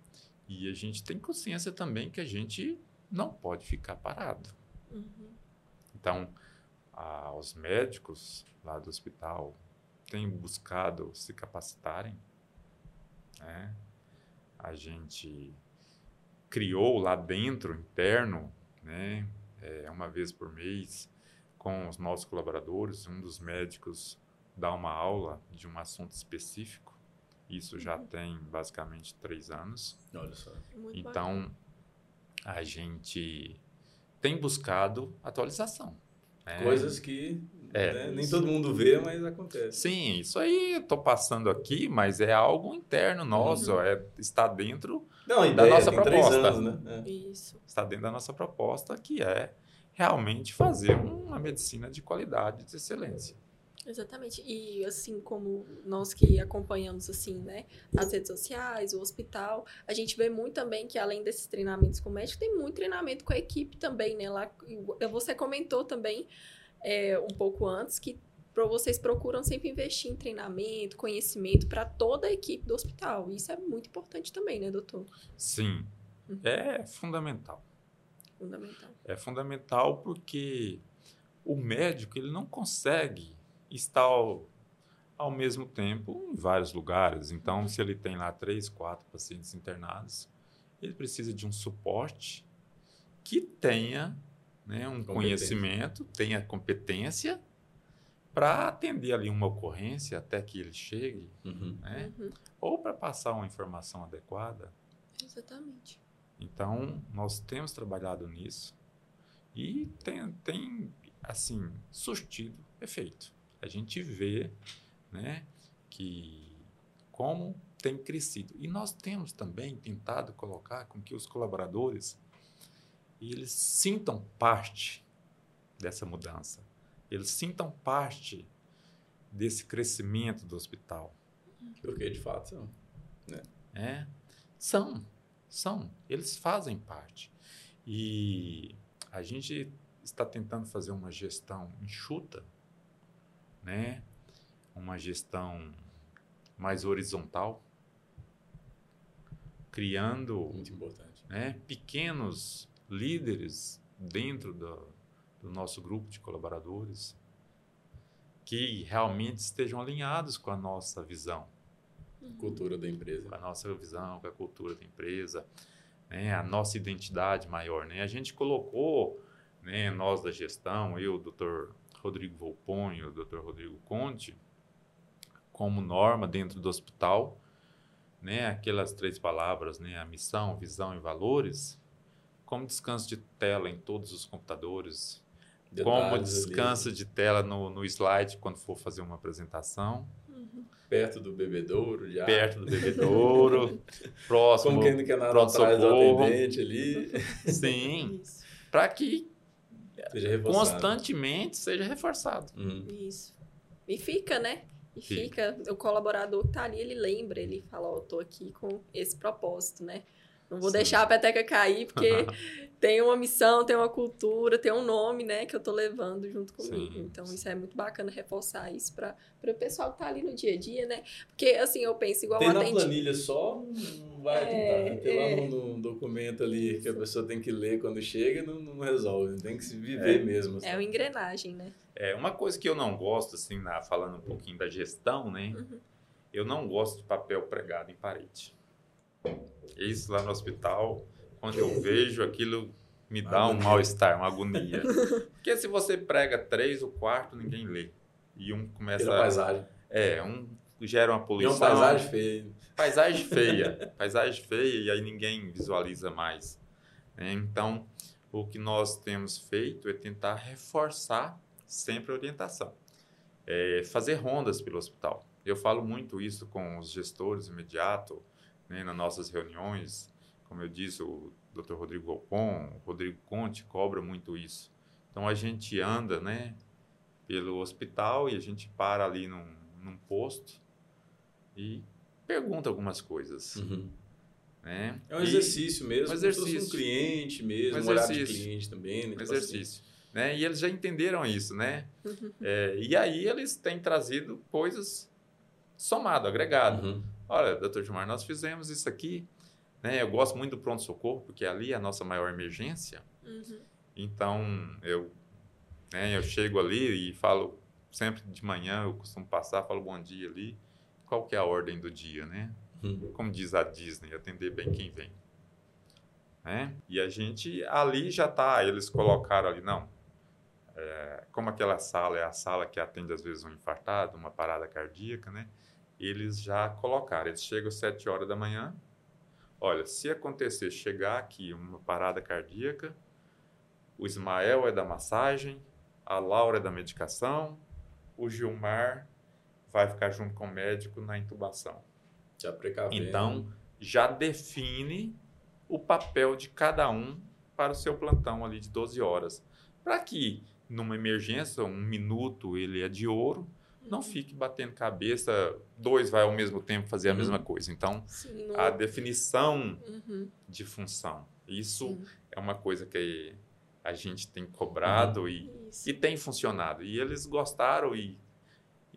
E a gente tem consciência também que a gente não pode ficar parado. Uhum. Então, a- os médicos lá do hospital têm buscado se capacitarem, né? A gente criou lá dentro, interno, né? É, uma vez por mês, com os nossos colaboradores, um dos médicos dá uma aula de um assunto específico. Isso já tem basicamente três anos. Olha só. Muito bacana. Então, a gente tem buscado atualização. né? Coisas que É. né, nem todo mundo vê, mas acontece. Sim, isso aí eu estou passando aqui, mas é algo interno nosso, Uhum. é, está dentro Não, Da ideia nossa proposta. anos, né? É. Isso. está dentro da nossa proposta, que é realmente fazer uma medicina de qualidade, de excelência. Exatamente. E assim como nós que acompanhamos assim, né, as redes sociais, o hospital, a gente vê muito também que além desses treinamentos com o médico, tem muito treinamento com a equipe também, né? Lá, você comentou também é, um pouco antes que vocês procuram sempre investir em treinamento, conhecimento para toda a equipe do hospital. Isso é muito importante também, né, doutor? Sim. Uhum. É fundamental. Fundamental. É fundamental porque o médico ele não consegue estar ao, ao mesmo tempo em vários lugares. Então, uhum. se ele tem lá três, quatro pacientes internados, ele precisa de um suporte que tenha né, um conhecimento, tenha competência para atender ali uma ocorrência até que ele chegue, uhum. Né? Uhum. ou para passar uma informação adequada. Exatamente. Então, nós temos trabalhado nisso e tem, tem assim, surtido efeito. A gente vê né, que como tem crescido. E nós temos também tentado colocar com que os colaboradores eles sintam parte dessa mudança eles sintam parte desse crescimento do hospital. Porque de fato são. Né? É, são, são. Eles fazem parte. E a gente está tentando fazer uma gestão enxuta, né? uma gestão mais horizontal, criando. Né, pequenos líderes dentro do, do nosso grupo de colaboradores que realmente estejam alinhados com a nossa visão. Cultura da empresa. Com a nossa visão, com a cultura da empresa, né? a nossa identidade maior. Né? A gente colocou, né, nós da gestão, eu, o doutor Rodrigo Volponho, o doutor Rodrigo Conte, como norma dentro do hospital, né, aquelas três palavras, né, a missão, visão e valores, como descanso de tela em todos os computadores, como descanso ali. de tela no, no slide quando for fazer uma apresentação. Uhum. Perto do bebedouro já. Perto do bebedouro. próximo. Como quem não quer nada atrás do atendente ali. Sim. Para que seja constantemente seja reforçado. Uhum. Isso. E fica, né? E fica. fica. O colaborador que tá ali, ele lembra, ele fala, ó, oh, tô aqui com esse propósito, né? Não vou Sim. deixar a peteca cair, porque tem uma missão, tem uma cultura, tem um nome, né, que eu tô levando junto comigo. Sim. Então, isso é muito bacana reforçar isso para o pessoal que tá ali no dia a dia, né? Porque, assim, eu penso igual tem na planilha só, não vai é, tentar. Tem é... lá no, no, documento ali isso. que a pessoa tem que ler quando chega, não, não resolve. Tem que se viver é. mesmo. Assim. É uma engrenagem, né? É, uma coisa que eu não gosto, assim, na, falando um pouquinho da gestão, né? Uhum. Eu não gosto de papel pregado em parede. Isso lá no hospital, quando eu vejo aquilo, me dá um mal-estar, uma agonia. Porque se você prega três, o quarto ninguém lê. E um começa. Pela paisagem. É, um gera uma poluição. E uma paisagem feia. Paisagem feia. paisagem feia e aí ninguém visualiza mais. É, então, o que nós temos feito é tentar reforçar sempre a orientação. É fazer rondas pelo hospital. Eu falo muito isso com os gestores imediato, né, nas nossas reuniões. Como eu disse, o Dr. Rodrigo Galpon, o Rodrigo Conte cobra muito isso. Então a gente anda, né, pelo hospital e a gente para ali num, num posto e pergunta algumas coisas. Uhum. Né? É um exercício mesmo, um exercício. um cliente mesmo, um, um olhar de cliente também. Né? Um exercício. Né? E eles já entenderam isso, né? Uhum. É, e aí eles têm trazido coisas somado, agregado. Uhum. Olha, doutor Gilmar, nós fizemos isso aqui. Né? Eu gosto muito do pronto-socorro, porque ali é a nossa maior emergência. Uhum. Então, eu, né, eu chego ali e falo, sempre de manhã, eu costumo passar, falo bom dia ali. Qual que é a ordem do dia, né? Uhum. Como diz a Disney, atender bem quem vem. Né? E a gente, ali já está, eles colocaram ali, não, é, como aquela sala é a sala que atende às vezes um infartado, uma parada cardíaca, né? Eles já colocaram. Eles chegam às 7 horas da manhã. Olha, se acontecer chegar aqui uma parada cardíaca, o Ismael é da massagem, a Laura é da medicação, o Gilmar vai ficar junto com o médico na intubação. Já precavendo. Então, já define o papel de cada um para o seu plantão ali de 12 horas. Para que, numa emergência, um minuto ele é de ouro, não fique batendo cabeça, dois vai ao mesmo tempo fazer a Uhum. mesma coisa. Então, Sim, não- a definição Uhum, de função, isso sim. é uma coisa que a gente tem cobrado e, Isso. e tem funcionado. E eles gostaram e,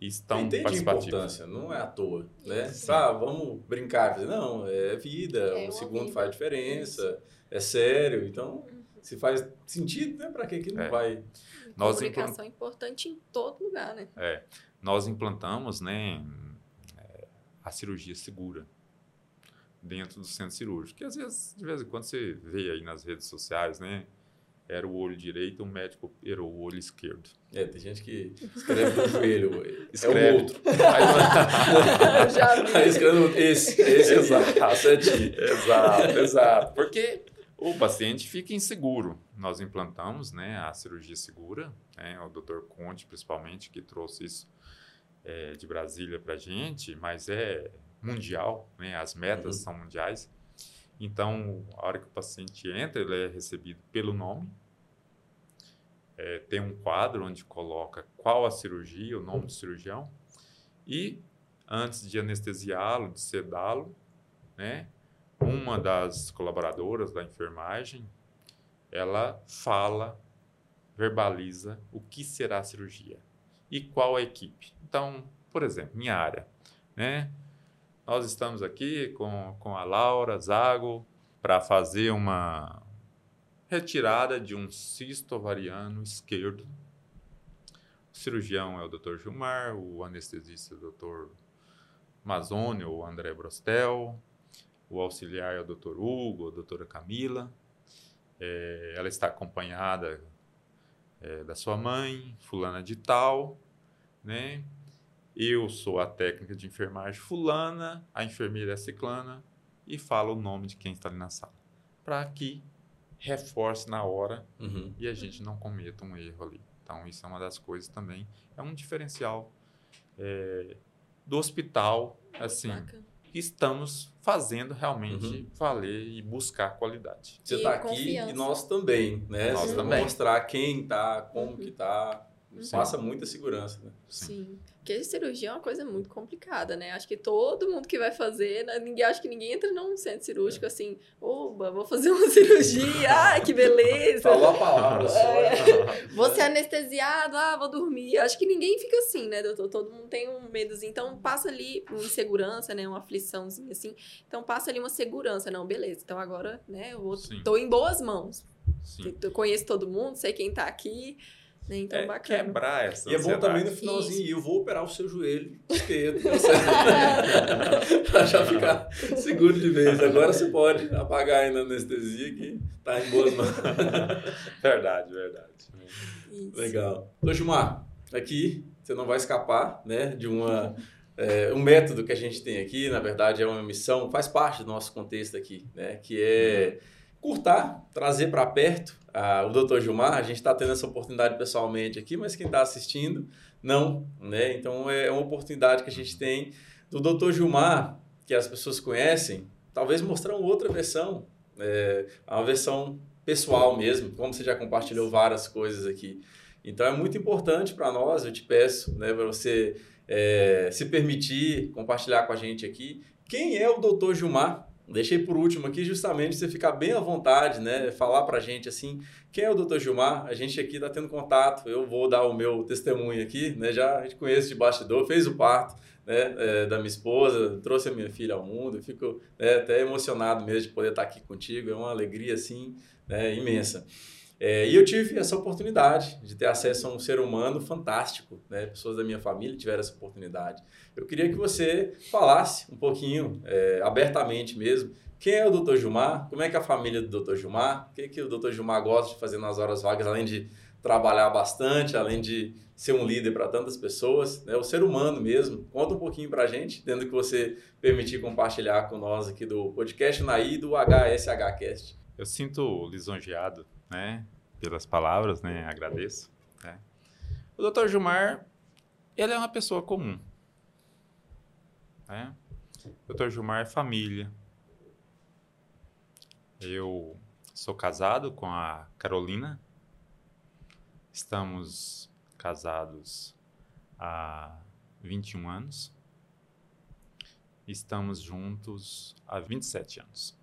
e estão Entende a participativos. importância, não é à toa, né? Isso. Ah, vamos brincar. Não, é vida, É o uma segundo vida. faz diferença, é sério, então se faz sentido, né? Para que que não É. vai? Nós Comunicação é importante em todo lugar, né? É, nós implantamos né, é, a cirurgia segura dentro do centro cirúrgico. Que às vezes, de vez em quando, você vê aí nas redes sociais, né? Era o olho direito, o médico operou o olho esquerdo. É, tem gente que escreve no joelho, é Escreve. o outro. Eu já vi. Aí escreve esse, esse Exato. aqui, certinho. exato, exato. Porque o paciente fica inseguro. Nós implantamos né, a cirurgia segura, né, o Dr. Conte, principalmente, que trouxe isso é, de Brasília para a gente, mas é mundial, né, as metas Uhum. são mundiais. Então, a hora que o paciente entra, ele é recebido pelo nome. É, tem um quadro onde coloca qual a cirurgia, o nome do cirurgião. E, antes de anestesiá-lo, de sedá-lo, né, uma das colaboradoras da enfermagem, ela fala, verbaliza o que será a cirurgia e qual a equipe. Então, por exemplo, minha área, né? Nós estamos aqui com, com a Laura Zago para fazer uma retirada de um cisto ovariano esquerdo. O cirurgião é o Dr. Gilmar, o anestesista é o Dr. Mazzoni ou André Brostel, o auxiliar é o Dr. Hugo, a doutora Camila. É, ela está acompanhada é, da sua mãe, fulana de tal, né? Eu sou a técnica de enfermagem fulana, a enfermeira é ciclana e fala o nome de quem está ali na sala, para que reforce na hora Uhum. e a gente não cometa um erro ali. Então, isso é uma das coisas também. É um diferencial é, do hospital, assim, Bacana. Estamos fazendo realmente Uhum. valer e buscar qualidade. Você está aqui e nós também, né? Nós Vocês também. mostrar quem tá, como Uhum. que tá. Sim. Passa muita segurança, né? Sim. Porque cirurgia é uma coisa muito complicada, né? Acho que todo mundo que vai fazer, né? ninguém acho que ninguém entra num centro cirúrgico assim, oba, vou fazer uma cirurgia, ai, que beleza. Falou a palavra só. É. Vou ser anestesiado, ah, vou dormir. Acho que ninguém fica assim, né, doutor? Todo mundo tem um medozinho. Então, passa ali uma insegurança, né? Uma afliçãozinha assim. Então, passa ali uma segurança. Não, beleza. Então, agora, né, eu vou, tô em boas mãos. Sim. Eu conheço todo mundo, sei quem tá aqui. Né? Então, É bacana. quebrar essa E é bom também no finalzinho, Isso. eu vou operar o seu joelho esquerdo. pra já ficar seguro de vez. Agora você pode apagar aí na anestesia que tá em boas mãos. Verdade, verdade. Isso. Legal. Ô Gilmar, aqui você não vai escapar né, de uma, é, um método que a gente tem aqui, na verdade é uma missão, faz parte do nosso contexto aqui, né, que é curtar, trazer para perto ah, o Dr. Gilmar. A gente está tendo essa oportunidade pessoalmente aqui, mas quem está assistindo, não. Né? Então é uma oportunidade que a gente tem do Dr. Gilmar, que as pessoas conhecem, talvez mostrar uma outra versão, é, uma versão pessoal mesmo, como você já compartilhou várias coisas aqui. Então é muito importante para nós, eu te peço, né, para você é, se permitir compartilhar com a gente aqui. Quem é o Dr. Gilmar? Deixei por último aqui justamente você ficar bem à vontade, né? Falar pra gente assim, quem é o Dr. Gilmar? A gente aqui está tendo contato, eu vou dar o meu testemunho aqui, né? Já a gente conhece de bastidor, fez o parto, né? É, da minha esposa, trouxe a minha filha ao mundo, fico né, até emocionado mesmo de poder estar aqui contigo, é uma alegria assim, né? Imensa. É, e eu tive essa oportunidade de ter acesso a um ser humano fantástico, né? Pessoas da minha família tiveram essa oportunidade. Eu queria que você falasse um pouquinho, é, abertamente mesmo, quem é o Dr. Gilmar, como é que é a família do Dr. Gilmar, o que, que o Dr. Gilmar gosta de fazer nas horas vagas, além de trabalhar bastante, além de ser um líder para tantas pessoas, né? o ser humano mesmo. Conta um pouquinho para a gente, tendo que você permitir compartilhar com nós aqui do podcast Naí do HSHcast. Eu sinto lisonjeado, né, pelas palavras, né, agradeço. Né. O Dr. Gilmar, ele é uma pessoa comum. Né? Dr. Gilmar é família. Eu sou casado com a Carolina. Estamos casados há 21 anos. Estamos juntos há 27 anos.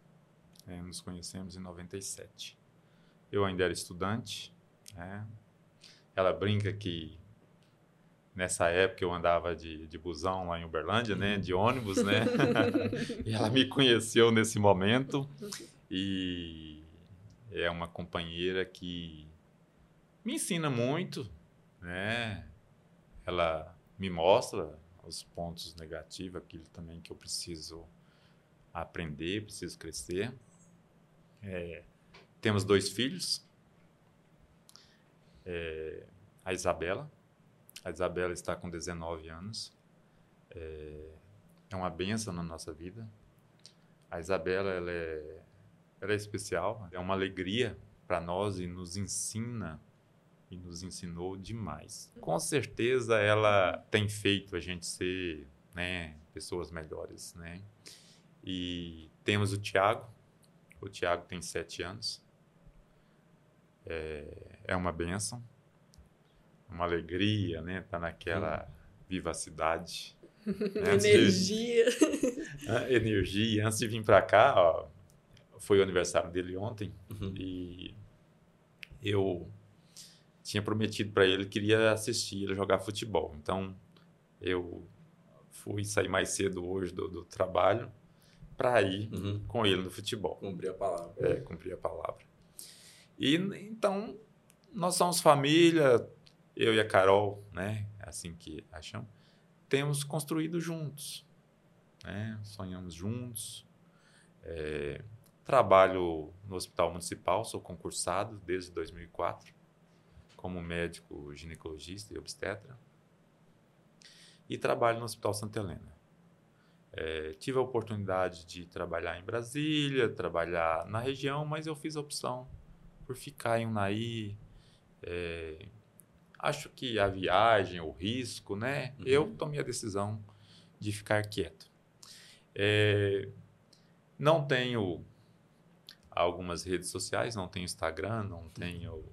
É, nos conhecemos em 97. Eu ainda era estudante. Né? Ela brinca que nessa época eu andava de, de busão lá em Uberlândia, né? De ônibus, né? e ela me conheceu nesse momento e é uma companheira que me ensina muito, né? Ela me mostra os pontos negativos, aquilo também que eu preciso aprender, preciso crescer. É, temos dois filhos, é, a Isabela, a Isabela está com 19 anos. É, é uma benção na nossa vida. A Isabela ela é, ela é especial, é uma alegria para nós e nos ensina e nos ensinou demais. Com certeza ela tem feito a gente ser né, pessoas melhores. Né? E temos o Tiago. O Tiago tem sete anos. É, é uma benção uma alegria, né? Tá naquela vivacidade. Né? energia. De, energia. Antes de vir para cá, ó, foi o aniversário dele ontem uhum. e eu tinha prometido para ele que queria assistir ele jogar futebol. Então eu fui sair mais cedo hoje do, do trabalho para ir uhum. com ele no futebol. Cumprir a palavra. É, cumprir a palavra. E então nós somos família, eu e a Carol, né, assim que acham, temos construído juntos, né, sonhamos juntos. É, trabalho no Hospital Municipal, sou concursado desde 2004 como médico ginecologista e obstetra e trabalho no Hospital Santa Helena. É, tive a oportunidade de trabalhar em Brasília, trabalhar na região, mas eu fiz a opção por ficar em Unai, é, acho que a viagem, o risco, né? Uhum. Eu tomei a decisão de ficar quieto. É, não tenho algumas redes sociais, não tenho Instagram, não tenho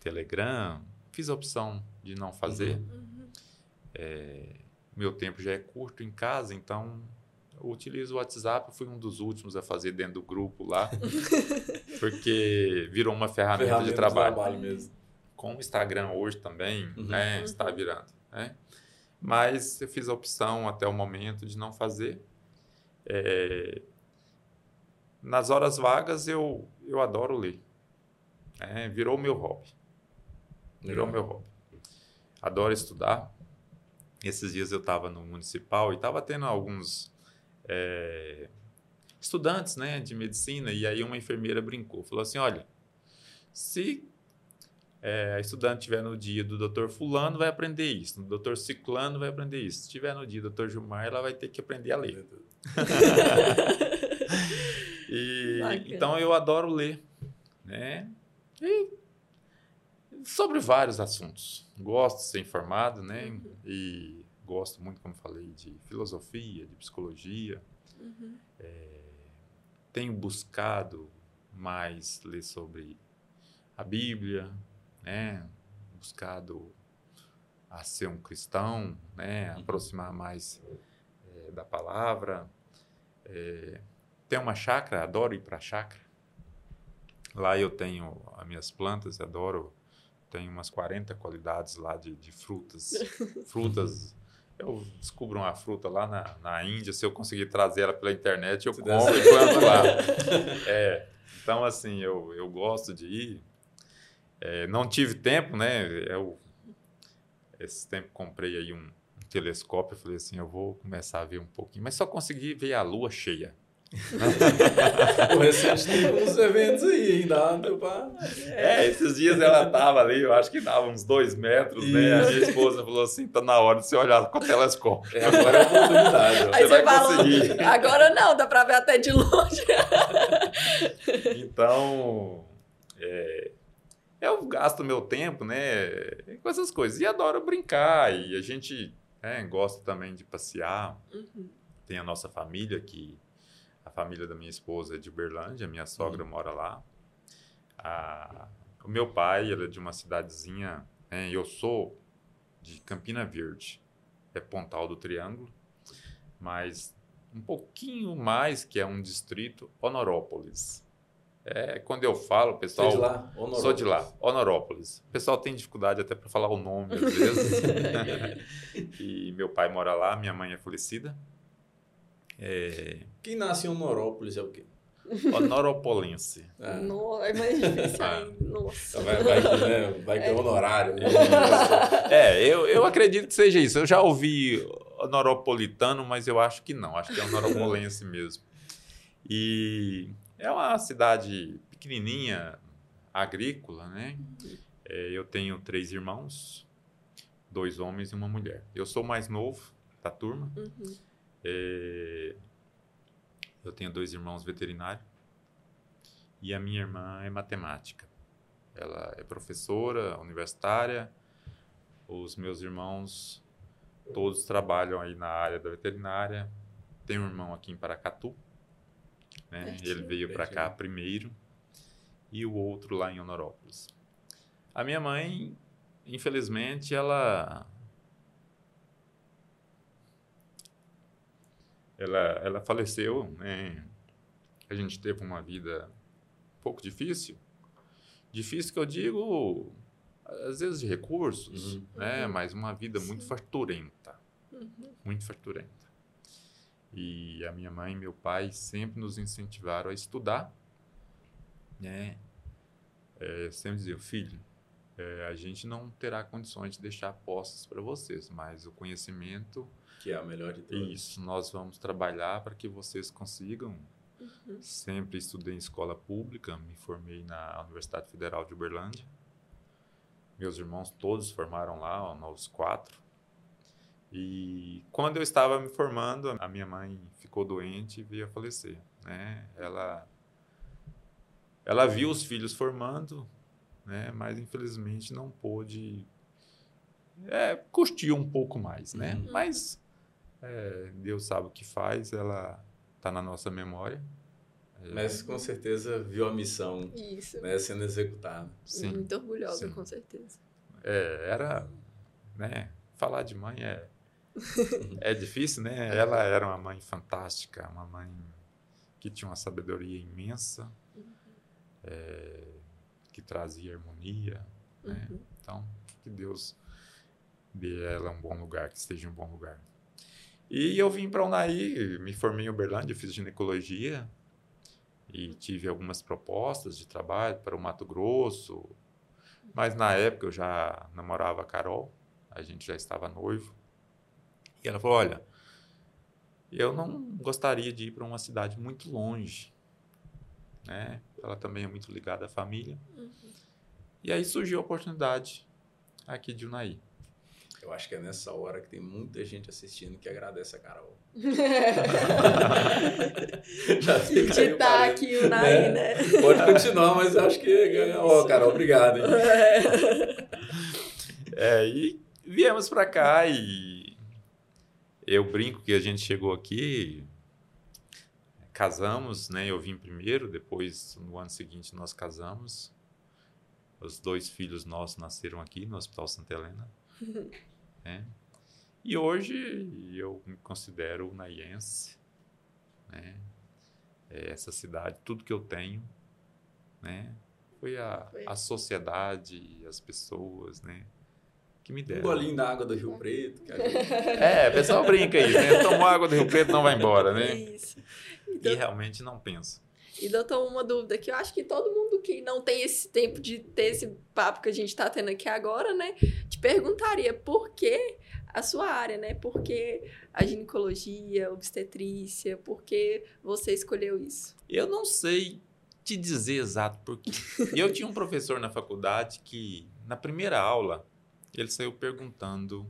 Telegram. Fiz a opção de não fazer. Uhum. É, meu tempo já é curto em casa, então eu utilizo o WhatsApp. Fui um dos últimos a fazer dentro do grupo lá, porque virou uma ferramenta, ferramenta de trabalho. De trabalho mesmo com o Instagram hoje também, uhum. né, está virando. Né? Mas eu fiz a opção até o momento de não fazer. É... Nas horas vagas eu, eu adoro ler. É, virou meu hobby. Virou meu hobby. Adoro estudar. Esses dias eu estava no municipal e estava tendo alguns é, estudantes né, de medicina e aí uma enfermeira brincou. Falou assim, olha, se é, a estudante estiver no dia do doutor fulano, vai aprender isso. No doutor ciclano, vai aprender isso. Se estiver no dia do doutor Gilmar, ela vai ter que aprender a ler. e, então, eu adoro ler. Né? E sobre vários assuntos. Gosto de ser informado, né? Uhum. E gosto muito, como falei, de filosofia, de psicologia. Uhum. É, tenho buscado mais ler sobre a Bíblia, né? Buscado a ser um cristão, né? Uhum. Aproximar mais é, da palavra. É, tem uma chácara, adoro ir para a chácara. Lá eu tenho as minhas plantas, adoro. Tenho umas 40 qualidades lá de, de frutas. frutas. Eu descubro uma fruta lá na, na Índia, se eu conseguir trazer ela pela internet, eu Se compro e planto lá. É, então, assim, eu, eu gosto de ir é, não tive tempo, né? Eu, esse tempo comprei aí um, um telescópio, falei assim, eu vou começar a ver um pouquinho, mas só consegui ver a lua cheia. O recente tem uns eventos aí, ainda pra... É, esses dias ela tava ali, eu acho que dava uns dois metros, Isso. né? A minha esposa falou assim, tá na hora de você olhar com o telescópio. É, agora é a oportunidade. Aí você, você vai falou, conseguir. Agora não, dá pra ver até de longe. então, é, eu gasto meu tempo, né, com essas coisas. E adoro brincar. E a gente né, gosta também de passear. Uhum. Tem a nossa família, que família da minha esposa é de Uberlândia, minha sogra uhum. mora lá. A, o meu pai, ele é de uma cidadezinha, né, eu sou de Campina Verde. é Pontal do Triângulo, mas um pouquinho mais, que é um distrito, Honorópolis. É, quando eu falo, o pessoal. Sou de lá, Honorópolis. Sou de lá, Honorópolis. O pessoal tem dificuldade até para falar o nome, às vezes. e meu pai mora lá, minha mãe é falecida. É... Quem nasce em Honorópolis é o quê? Honoropolense. É. No, é mais difícil ah. Nossa. Vai, vai, que, né? vai ter é. honorário. Né? É, eu, eu acredito que seja isso. Eu já ouvi honoropolitano, mas eu acho que não. Acho que é honoropolense mesmo. E é uma cidade pequenininha, agrícola, né? É, eu tenho três irmãos, dois homens e uma mulher. Eu sou o mais novo da turma. Uhum. É, eu tenho dois irmãos veterinários e a minha irmã é matemática. Ela é professora universitária. Os meus irmãos todos trabalham aí na área da veterinária. Tem um irmão aqui em Paracatu, né? Ele veio para cá primeiro e o outro lá em Honorópolis. A minha mãe, infelizmente, ela ela, ela faleceu, né? A gente teve uma vida um pouco difícil. Difícil que eu digo, às vezes de recursos, uhum. né? Uhum. Mas uma vida Sim. muito farturenta. Uhum. Muito farturenta. E a minha mãe e meu pai sempre nos incentivaram a estudar, né? É, sempre diziam, filho, é, a gente não terá condições de deixar posses para vocês, mas o conhecimento que é a melhor de todas. Isso, nós vamos trabalhar para que vocês consigam. Uhum. Sempre estudei em escola pública, me formei na Universidade Federal de Uberlândia. Meus irmãos todos formaram lá, nós quatro. E quando eu estava me formando, a minha mãe ficou doente e veio a falecer. Né? Ela, ela viu os filhos formando, né? mas infelizmente não pôde. É, um pouco mais, né? Uhum. Mas é, Deus sabe o que faz, ela está na nossa memória. É, Mas com certeza viu a missão né, sendo executada. Sim. Muito orgulhosa, Sim. com certeza. É, era, né, falar de mãe é, é difícil, né? Ela era uma mãe fantástica, uma mãe que tinha uma sabedoria imensa, uhum. é, que trazia harmonia, né? uhum. Então, que Deus dê ela um bom lugar, que esteja em um bom lugar. E eu vim para Unai, me formei em Uberlândia, fiz ginecologia e tive algumas propostas de trabalho para o Mato Grosso. Mas na época eu já namorava a Carol, a gente já estava noivo. E ela falou: Olha, eu não gostaria de ir para uma cidade muito longe. Né? Ela também é muito ligada à família. Uhum. E aí surgiu a oportunidade aqui de Unai. Eu acho que é nessa hora que tem muita gente assistindo que agradece a Carol. Já fica de tá aqui o Nai, né? né? Pode continuar, mas acho que. Ó, oh, Carol, obrigado. É, e viemos para cá e eu brinco que a gente chegou aqui, casamos, né? Eu vim primeiro, depois no ano seguinte nós casamos. Os dois filhos nossos nasceram aqui no Hospital Santa Helena. Né? E hoje eu me considero naiense, né? É essa cidade, tudo que eu tenho, né? Foi a, a sociedade, as pessoas, né? Que me deram. Um golinho da água do Rio Preto. é, o pessoal brinca aí, né? Tomou água do Rio Preto, não vai embora, né? Isso. Então, e realmente não penso. E doutor, uma dúvida que eu acho que todo mundo que não tem esse tempo de ter esse papo que a gente está tendo aqui agora, né, te perguntaria por que a sua área, né? Por que a ginecologia, obstetrícia, por que você escolheu isso? Eu não sei te dizer exato porque eu tinha um professor na faculdade que na primeira aula ele saiu perguntando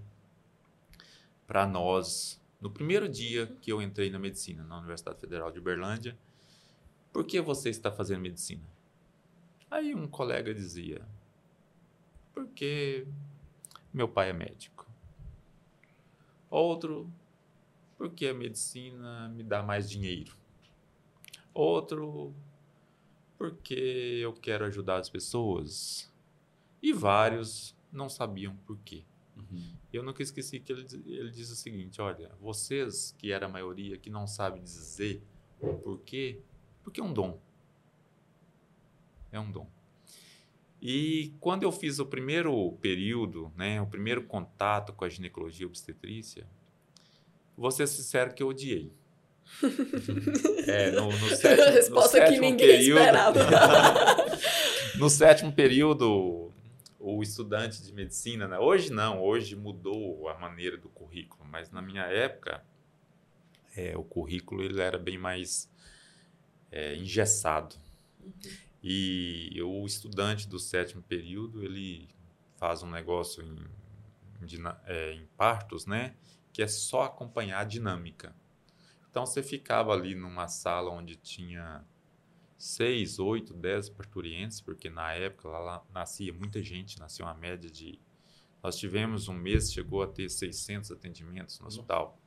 para nós no primeiro dia que eu entrei na medicina na Universidade Federal de Uberlândia por que você está fazendo medicina? Aí um colega dizia: Porque meu pai é médico. Outro, porque a medicina me dá mais dinheiro. Outro, porque eu quero ajudar as pessoas. E vários não sabiam por quê. Uhum. Eu nunca esqueci que ele, ele diz o seguinte: olha, vocês, que era a maioria, que não sabe dizer o porquê, porque é um dom. É um dom. E quando eu fiz o primeiro período, né, o primeiro contato com a ginecologia obstetrícia, vou ser sincero que eu odiei. é, no, no sétimo, Resposta no que ninguém período, esperava. no sétimo período, o estudante de medicina, né? hoje não, hoje mudou a maneira do currículo, mas na minha época, é, o currículo ele era bem mais é, engessado. Uhum. E o estudante do sétimo período, ele faz um negócio em, em, é, em partos, né? Que é só acompanhar a dinâmica. Então, você ficava ali numa sala onde tinha seis, oito, dez parturientes, porque na época lá, lá nascia muita gente, nascia uma média de... Nós tivemos um mês, chegou a ter 600 atendimentos no hospital.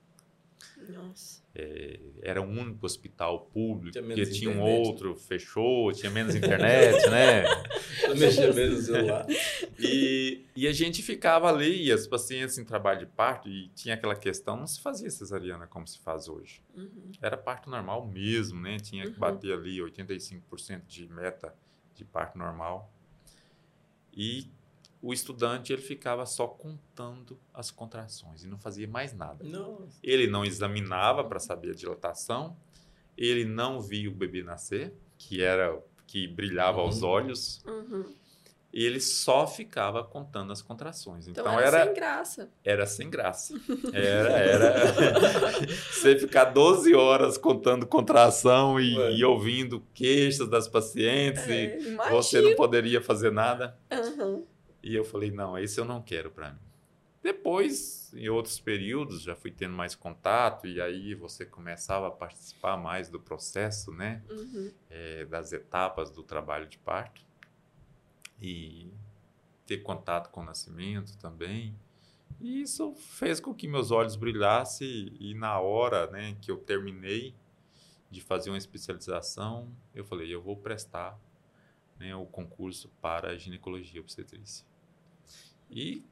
Nossa. É, era um único hospital público, tinha porque tinha um outro, fechou, tinha menos internet, né? mexia menos no celular. E, e a gente ficava ali, e as pacientes em trabalho de parto, e tinha aquela questão, não se fazia cesariana como se faz hoje. Uhum. Era parto normal mesmo, né? Tinha que uhum. bater ali 85% de meta de parto normal. E o estudante ele ficava só contando as contrações e não fazia mais nada. Nossa. Ele não examinava para saber a dilatação, ele não via o bebê nascer, que era que brilhava uhum. aos olhos. Uhum e ele só ficava contando as contrações. Então, então era, era, sem graça. Era sem graça. Era, era. você ficar 12 horas contando contração e, e ouvindo queixas das pacientes é, e você não poderia fazer nada. Uhum. E eu falei, não, esse eu não quero para mim. Depois, em outros períodos, já fui tendo mais contato e aí você começava a participar mais do processo, né? Uhum. É, das etapas do trabalho de parto e ter contato com o nascimento também. E isso fez com que meus olhos brilhassem e na hora né, que eu terminei de fazer uma especialização, eu falei, eu vou prestar né, o concurso para ginecologia obstetrícia. E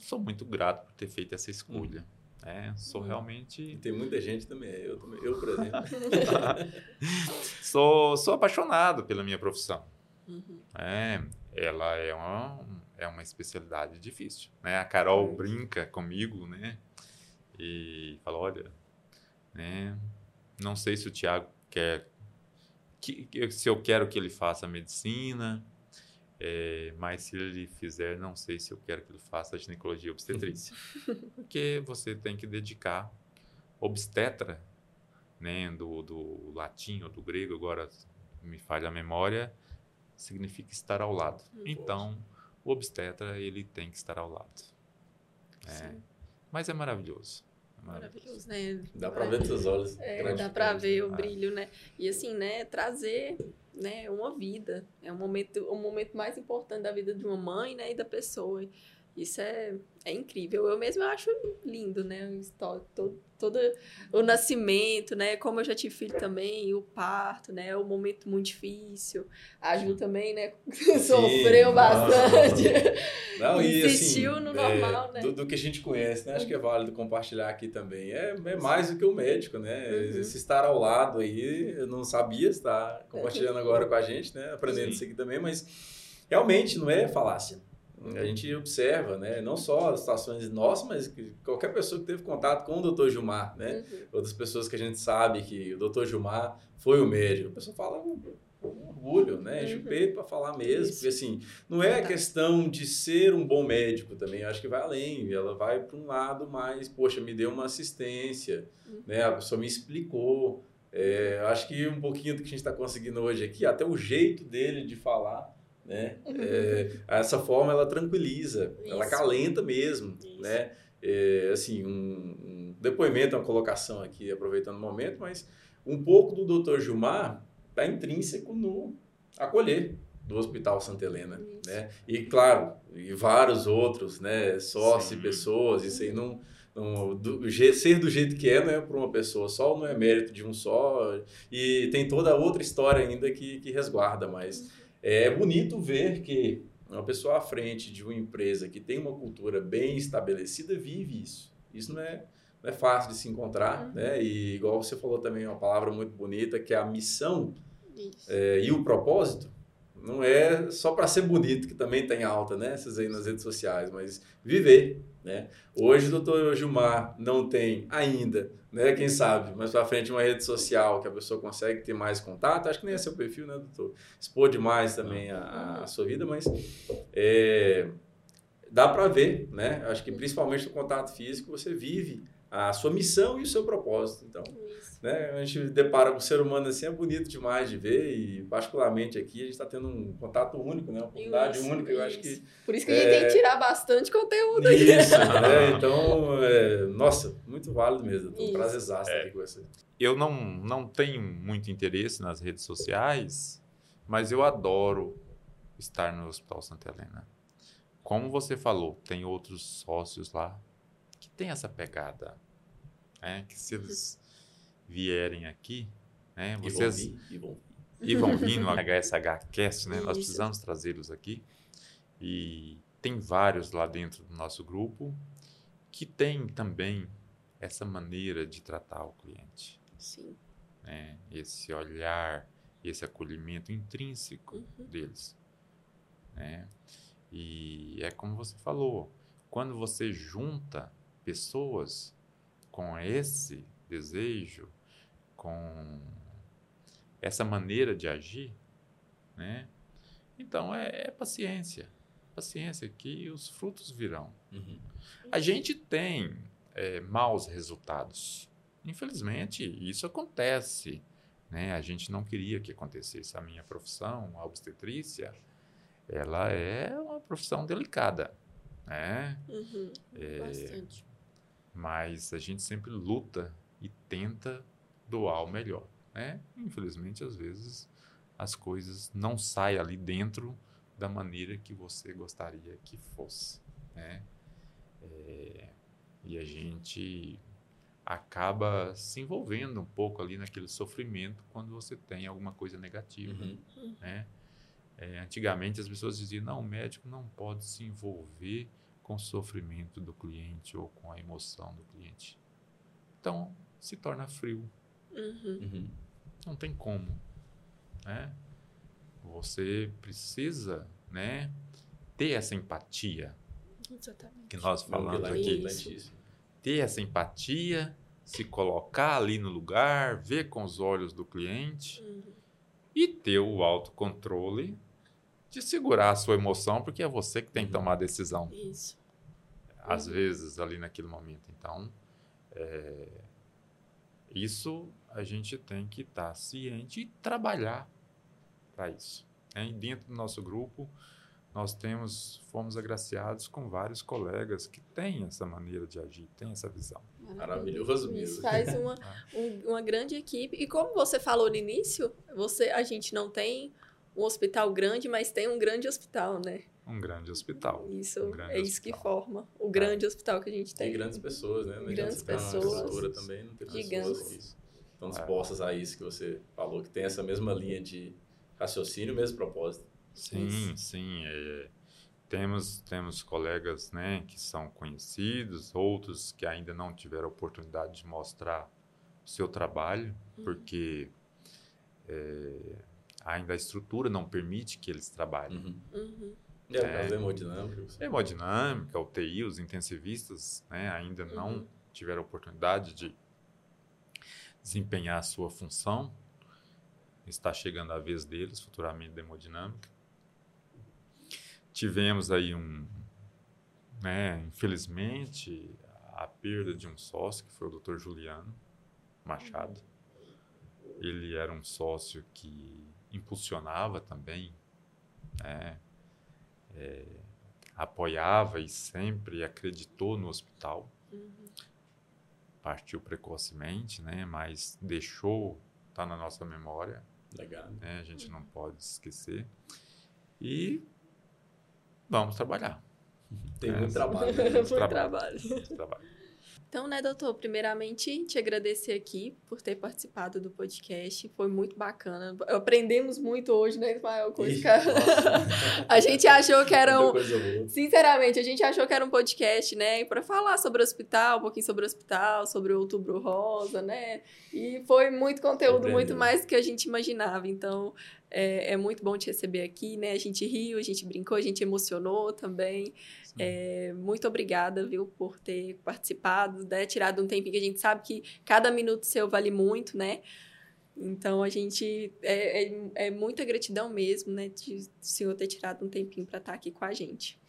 sou muito grato por ter feito essa escolha. Hum. É, sou hum. realmente. E tem muita gente também, eu, também, eu por exemplo. sou, sou apaixonado pela minha profissão. Uhum. É, ela é uma, é uma especialidade difícil. Né? A Carol uhum. brinca comigo, né? E fala, olha, né? Não sei se o Tiago quer, que, se eu quero que ele faça medicina, é, mas se ele fizer, não sei se eu quero que ele faça ginecologia obstetrícia. Porque você tem que dedicar obstetra, né, do, do latim ou do grego, agora me falha a memória, significa estar ao lado. Hum, então, o obstetra, ele tem que estar ao lado. É, mas é maravilhoso. É maravilhoso, né? Dá para ver seus olhos. É, dá para ver o brilho, né? E assim, né, trazer né, uma vida. É um momento, o momento mais importante da vida de uma mãe, né, e da pessoa. Isso é, é incrível. Eu mesmo acho lindo, né? Todo, todo o nascimento, né? Como eu já tive filho também, o parto, né? É um momento muito difícil. A Ju também, né? Sofreu bastante. Não, e Insistiu assim, no normal, é, né? Do, do, que a gente conhece, né? Acho que é válido compartilhar aqui também. É, é mais do que o médico, né? Uhum. Se estar ao lado aí, eu não sabia estar compartilhando agora com a gente, né? Aprendendo Sim. isso aqui também, mas realmente não é falácia. A gente observa, né, não só as situações nossas, mas qualquer pessoa que teve contato com o Dr. Gilmar, né? Uhum. Outras pessoas que a gente sabe que o Dr. Gilmar foi o médico. A pessoa fala com um, orgulho, né? Enche uhum. o peito para falar mesmo. Isso. Porque assim, não é a questão de ser um bom médico também, eu acho que vai além. Ela vai para um lado mais, poxa, me deu uma assistência, uhum. né? A pessoa me explicou. É, acho que um pouquinho do que a gente está conseguindo hoje aqui, até o jeito dele de falar, né? É, essa forma ela tranquiliza, Isso. ela calenta mesmo, Isso. né? É, assim, um, um, depoimento, uma colocação aqui, aproveitando o momento, mas um pouco do Dr. Gilmar está intrínseco no acolher do Hospital Santa Helena, isso. né? E claro, e vários outros, né? Sócios, pessoas, isso aí não, não do, ser do jeito que é não é para uma pessoa só, não é mérito de um só e tem toda outra história ainda que, que resguarda, mas é bonito ver que Uma pessoa à frente de uma empresa que tem uma cultura bem estabelecida vive isso. Isso não é, não é fácil de se encontrar, Uhum. né? E igual você falou também uma palavra muito bonita que é a missão é, e o propósito não é só para ser bonito, que também tem alta, né? Essas aí nas redes sociais, mas viver, né? Hoje o doutor Gilmar não tem ainda, né? Quem sabe, mais para frente uma rede social que a pessoa consegue ter mais contato. Acho que nem é seu perfil, né, doutor? Expor demais também a, a sua vida, mas é, dá para ver, né? Acho que principalmente no contato físico você vive a sua missão e o seu propósito. Então, Isso. né? A gente depara com o ser humano assim, é bonito demais de ver e particularmente aqui a gente está tendo um contato único, né? Uma oportunidade Isso, única, eu acho que... Por isso que a gente É. tem que tirar bastante conteúdo aí. Isso, né? Então, é, nossa, muito válido mesmo. Um prazerzaço estar aqui com você. Eu não, não tenho muito interesse nas redes sociais, mas eu adoro estar no Hospital Santa Helena. Como você falou, tem outros sócios lá que tem essa pegada, né? Que se eles vierem aqui, né? E vão Vocês vir, e vão vir. e vão vir no HSH Cast, né? Nós Isso. precisamos trazê-los aqui. E tem vários lá dentro do nosso grupo que tem também essa maneira de tratar o cliente Sim. né? esse olhar, esse acolhimento intrínseco Uhum. deles. Né? E é como você falou, quando você junta pessoas com esse desejo, com essa maneira de agir, né? então é, é paciência. Paciência que os frutos virão. Uhum. A gente tem é, maus resultados. Infelizmente, isso acontece. Né? A gente não queria que acontecesse. A minha profissão, a obstetrícia, ela é uma profissão delicada. Né? Uhum. É, Bastante. Mas a gente sempre luta e tenta doar o melhor. Né? Infelizmente, às vezes, as coisas não saem ali dentro da maneira que você gostaria que fosse. Né? É, e a gente acaba se envolvendo um pouco ali naquele sofrimento quando você tem alguma coisa negativa. Uhum. Né? É, antigamente as pessoas diziam, não, o médico não pode se envolver com o sofrimento do cliente ou com a emoção do cliente. Então, se torna frio. Uhum. Uhum. Não tem como. Né? Você precisa né, ter essa empatia Exatamente. que nós falamos aqui. importantíssimo. Ter essa empatia, se colocar ali no lugar, ver com os olhos do cliente Uhum. e ter o autocontrole de segurar a sua emoção, porque é você que tem que Uhum. tomar a decisão, Isso. Às Uhum. vezes, ali naquele momento. Então, é, isso a gente tem que estar ciente e trabalhar para isso. né? E dentro do nosso grupo, nós temos, fomos agraciados com vários colegas que têm essa maneira de agir, têm essa visão. Maravilhoso mesmo. Isso faz uma, um- uma grande equipe. E como você falou no início, você, a gente não tem um hospital grande, mas tem um grande hospital, né? Um grande hospital. Isso Um grande é isso que forma o grande hospital que a gente tem. Tem grandes pessoas, né? Não Grandes pessoas. estrutura também, não ter Gigantes. pessoas que estão dispostas a isso que você falou, que tem essa mesma linha de raciocínio, mesmo propósito. Sim, Isso. sim. é, temos, temos colegas né, que são conhecidos, outros que ainda não tiveram a oportunidade de mostrar o seu trabalho, Uhum. porque é, ainda a estrutura não permite que eles trabalhem. Uhum. Uhum. É. casa hemodinâmica. você- Hemodinâmica, UTI, os intensivistas né, ainda não Uhum. tiveram a oportunidade de desempenhar a sua função. Está chegando a vez deles, futuramente da hemodinâmica. Tivemos aí um, né, infelizmente, a perda de um sócio, que foi o Dr. Juliano Machado. Ele era um sócio que impulsionava também, né, é, apoiava e sempre acreditou no hospital. Uhum. Partiu precocemente, né, mas deixou, está na nossa memória, Legal. né, a gente não pode esquecer. E vamos trabalhar. Tem É, muito sim. trabalho. né? Muito Foi trabalho. trabalho. Então, né, doutor, primeiramente te agradecer aqui por ter participado do podcast. Foi muito bacana. Aprendemos muito hoje, né, Ismael? a gente achou que era um. Sinceramente, a gente achou que era um podcast, né, para falar sobre o hospital, um pouquinho sobre o hospital, sobre o Outubro Rosa, né? E foi muito conteúdo, muito mais do que a gente imaginava. Então, é, é, muito bom te receber aqui, né? A gente riu, a gente brincou, a gente emocionou também. É, muito obrigada, viu, por ter participado, né? Tirado um tempinho que a gente sabe que cada minuto seu vale muito, né? Então a gente é, é, é muita gratidão mesmo, né, de o senhor ter tirado um tempinho para estar tá aqui com a gente.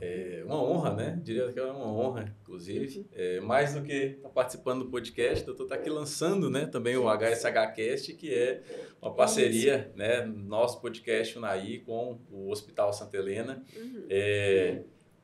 É uma honra, né? Diria que é uma honra, inclusive. Uhum. É, mais do que estar tá participando do podcast, eu estou tá aqui lançando né, também o HSHcast, que é uma parceria, né? Nosso podcast Unaí com o Hospital Santa Helena. Uhum. É,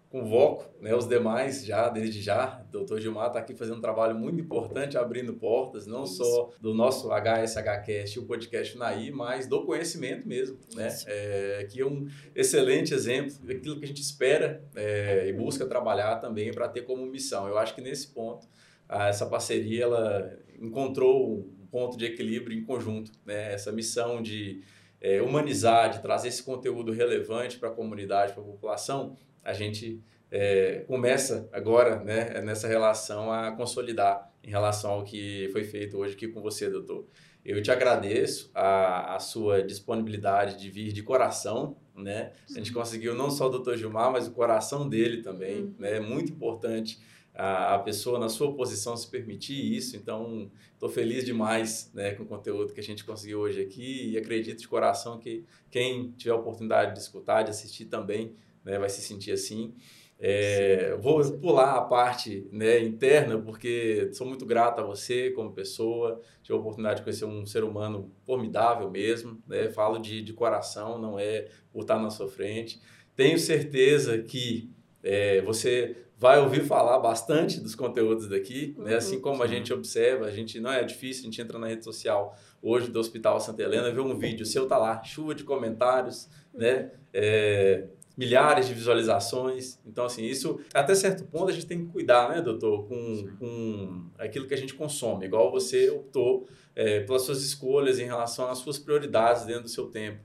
convoco né, os demais já, desde já. O doutor Gilmar está aqui fazendo um trabalho muito importante, abrindo portas, não Isso. só do nosso HSHcast, o podcast Naí, mas do conhecimento mesmo. Né? É, que é um excelente exemplo daquilo que a gente espera é, e busca trabalhar também para ter como missão. Eu acho que nesse ponto, essa parceria ela encontrou um ponto de equilíbrio em conjunto. Né? Essa missão de é, humanizar, de trazer esse conteúdo relevante para a comunidade, para a população, a gente é, começa agora né, nessa relação a consolidar em relação ao que foi feito hoje aqui com você, doutor. Eu te agradeço a, a sua disponibilidade de vir de coração, né? A gente uhum. conseguiu não só o doutor Gilmar, mas o coração dele também, uhum. né? É muito importante a, a pessoa na sua posição se permitir isso. Então, estou feliz demais né, com o conteúdo que a gente conseguiu hoje aqui e acredito de coração que quem tiver a oportunidade de escutar, de assistir também, né, vai se sentir assim. É, vou pular a parte né, interna, porque sou muito grato a você como pessoa. Tive a oportunidade de conhecer um ser humano formidável mesmo. Né? Falo de, de coração, não é por estar na sua frente. Tenho certeza que é, você vai ouvir falar bastante dos conteúdos daqui, né? Uhum. assim como a gente observa, a gente não é difícil, a gente entra na rede social hoje do Hospital Santa Helena, vê um vídeo seu, tá lá, chuva de comentários, né? É, milhares de visualizações. Então, assim, isso, até certo ponto, a gente tem que cuidar, né, doutor, com, com aquilo que a gente consome, igual você optou é, pelas suas escolhas em relação às suas prioridades dentro do seu tempo.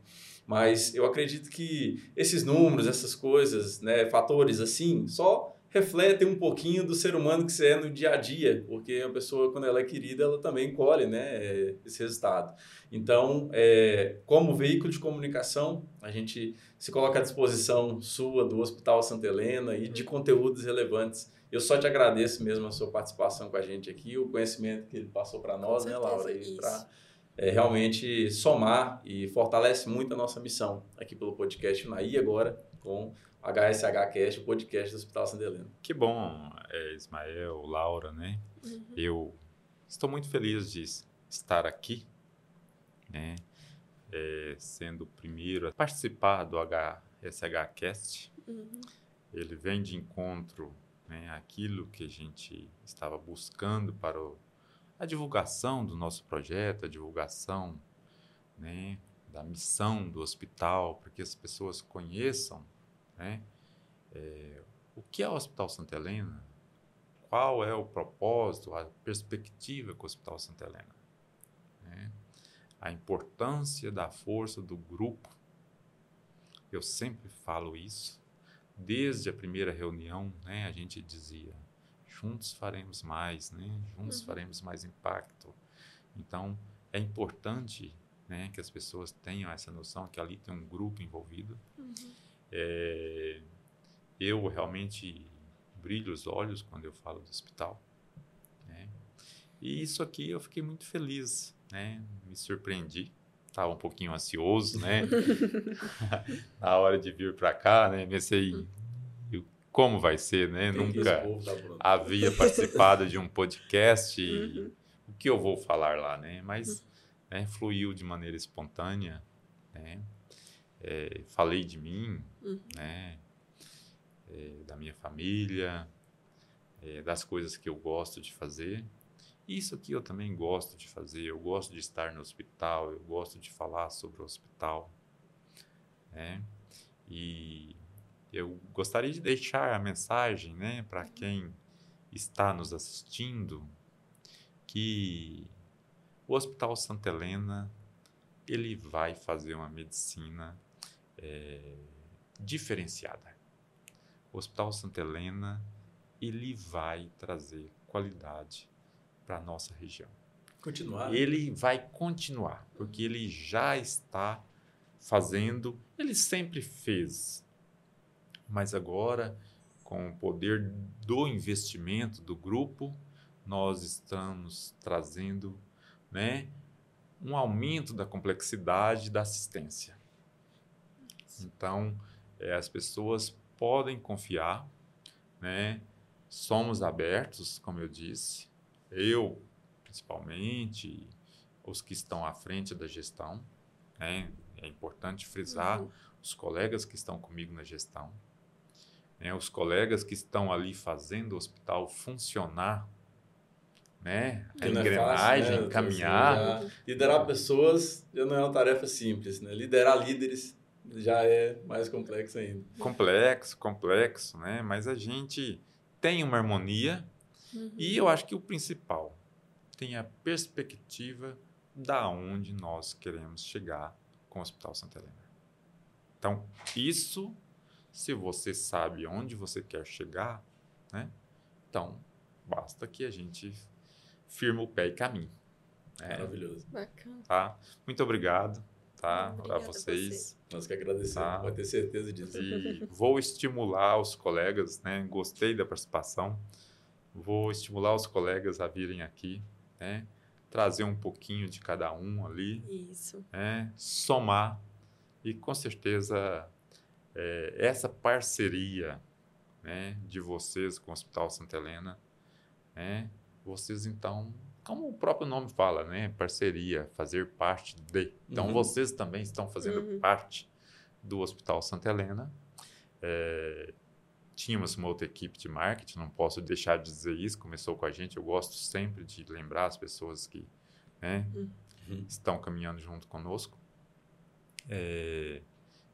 Mas eu acredito que esses números, essas coisas, né, fatores assim, só refletem um pouquinho do ser humano que você é no dia a dia, porque a pessoa, quando ela é querida, ela também colhe né, esse resultado. Então, é, como veículo de comunicação, a gente se coloca à disposição sua, do Hospital Santa Helena e de conteúdos relevantes. Eu só te agradeço mesmo a sua participação com a gente aqui, o conhecimento que ele passou para nós, né, Laura? Para é, realmente somar e fortalece muito a nossa missão aqui pelo podcast Unaí agora com HSHcast, o podcast do Hospital Santa Helena. Que bom, é, Ismael, Laura, né? Uhum. Eu estou muito feliz de estar aqui, né? É, sendo o primeiro a participar do HSHcast. Uhum. Ele vem de encontro né, aquilo que a gente estava buscando para o, a divulgação do nosso projeto, a divulgação né, da missão do hospital, para que as pessoas conheçam né? É, o que é o Hospital Santa Helena? Qual é o propósito, a perspectiva com o Hospital Santa Helena? Né? A importância da força do grupo. Eu sempre falo isso. Desde a primeira reunião, né, a gente dizia: juntos faremos mais, né? juntos uhum. faremos mais impacto. Então, é importante né, que as pessoas tenham essa noção que ali tem um grupo envolvido. Uhum. É, eu realmente brilho os olhos quando eu falo do hospital. Né? E isso aqui eu fiquei muito feliz, né? Me surpreendi. Estava um pouquinho ansioso, né? Na hora de vir para cá, né? Pensei, como vai ser, né? Nunca havia participado de um podcast e uhum. o que eu vou falar lá, né? Mas né, fluiu de maneira espontânea, né? É, falei de mim, uhum. né? É, da minha família, é, das coisas que eu gosto de fazer. Isso aqui eu também gosto de fazer. Eu gosto de estar no hospital, eu gosto de falar sobre o hospital. Né? E eu gostaria de deixar a mensagem né, para quem está nos assistindo que o Hospital Santa Helena ele vai fazer uma medicina é, diferenciada. O Hospital Santa Helena ele vai trazer qualidade para a nossa região. Continuar. né? Ele vai continuar, porque ele já está fazendo, ele sempre fez. Mas agora, com o poder do investimento do grupo, nós estamos trazendo né, um aumento da complexidade da assistência. Então, eh, as pessoas podem confiar, né? somos abertos, como eu disse, eu principalmente, os que estão à frente da gestão, né? é importante frisar Uhum. os colegas que estão comigo na gestão, né? os colegas que estão ali fazendo o hospital funcionar, né? a Que não é fácil, engrenagem, né, caminhar. Liderar pessoas já não é uma tarefa simples, né? Liderar líderes já é mais complexo ainda. complexo, complexo, né? Mas a gente tem uma harmonia Uhum. e eu acho que o principal tem a perspectiva da onde nós queremos chegar com o Hospital Santa Helena. Então, isso, se você sabe onde você quer chegar, né? Então, basta que a gente firme o pé e caminhe. né? Maravilhoso. Bacana. Tá? Muito obrigado, tá? A Obrigada a vocês. Nós que agradecemos, Tá. pode ter certeza disso. E vou estimular os colegas, né? Gostei da participação. Vou estimular os colegas a virem aqui, né? Trazer um pouquinho de cada um ali, Isso. né? Somar e com certeza é, essa parceria, né? De vocês com o Hospital Santa Helena, né? Vocês então, como o próprio nome fala, né? Parceria, fazer parte de. Então Uhum. vocês também estão fazendo Uhum. parte do Hospital Santa Helena. É, tínhamos uma outra equipe de marketing, não posso deixar de dizer isso, começou com a gente. Eu gosto sempre de lembrar as pessoas que né, Uhum. estão caminhando junto conosco. É,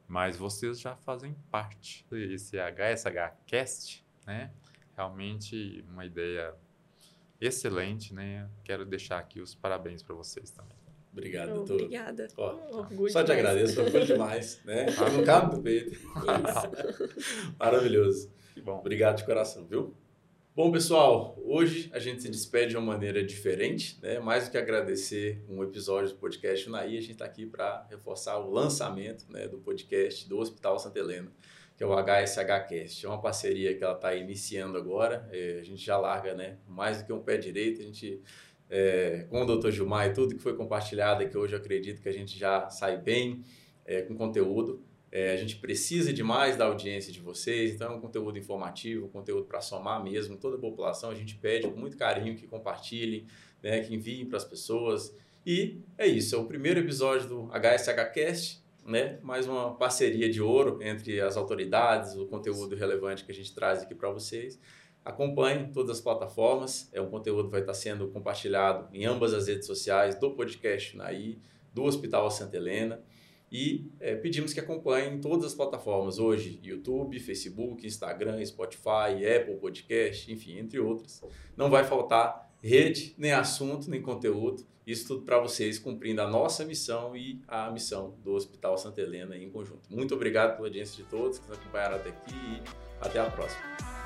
mas vocês já fazem parte. Esse HSH Cast, né? Realmente uma ideia excelente, né? Quero deixar aqui os parabéns para vocês também. Obrigado, Oh, doutor. Obrigada. Ó, Orgulho Só te demais. agradeço, orgulho demais, né? Não cabe do peito. Maravilhoso. Que bom. Obrigado de coração, viu? Bom, pessoal, hoje a gente se despede de uma maneira diferente, né? Mais do que agradecer um episódio do podcast Unaí, a gente está aqui para reforçar o lançamento né, do podcast do Hospital Santa Helena, que é o HSHcast. É uma parceria que ela está iniciando agora. É, a gente já larga né, mais do que um pé direito. A gente, é, com o Dr. Gilmar e tudo que foi compartilhado aqui hoje, eu acredito que a gente já sai bem é, com conteúdo. É, a gente precisa demais da audiência de vocês, então é um conteúdo informativo, conteúdo para somar mesmo toda a população. A gente pede com muito carinho que compartilhem, né, que enviem para as pessoas. E é isso, é o primeiro episódio do HSHcast, né, mais uma parceria de ouro entre as autoridades, o conteúdo relevante que a gente traz aqui para vocês. Acompanhe todas as plataformas, é um conteúdo que vai estar sendo compartilhado em ambas as redes sociais do podcast Naí, do Hospital Santa Helena. E é, pedimos que acompanhem todas as plataformas hoje: YouTube, Facebook, Instagram, Spotify, Apple Podcast, enfim, entre outras. Não vai faltar rede, nem assunto, nem conteúdo. Isso tudo para vocês, cumprindo a nossa missão e a missão do Hospital Santa Helena em conjunto. Muito obrigado pela audiência de todos que nos acompanharam até aqui e até a próxima.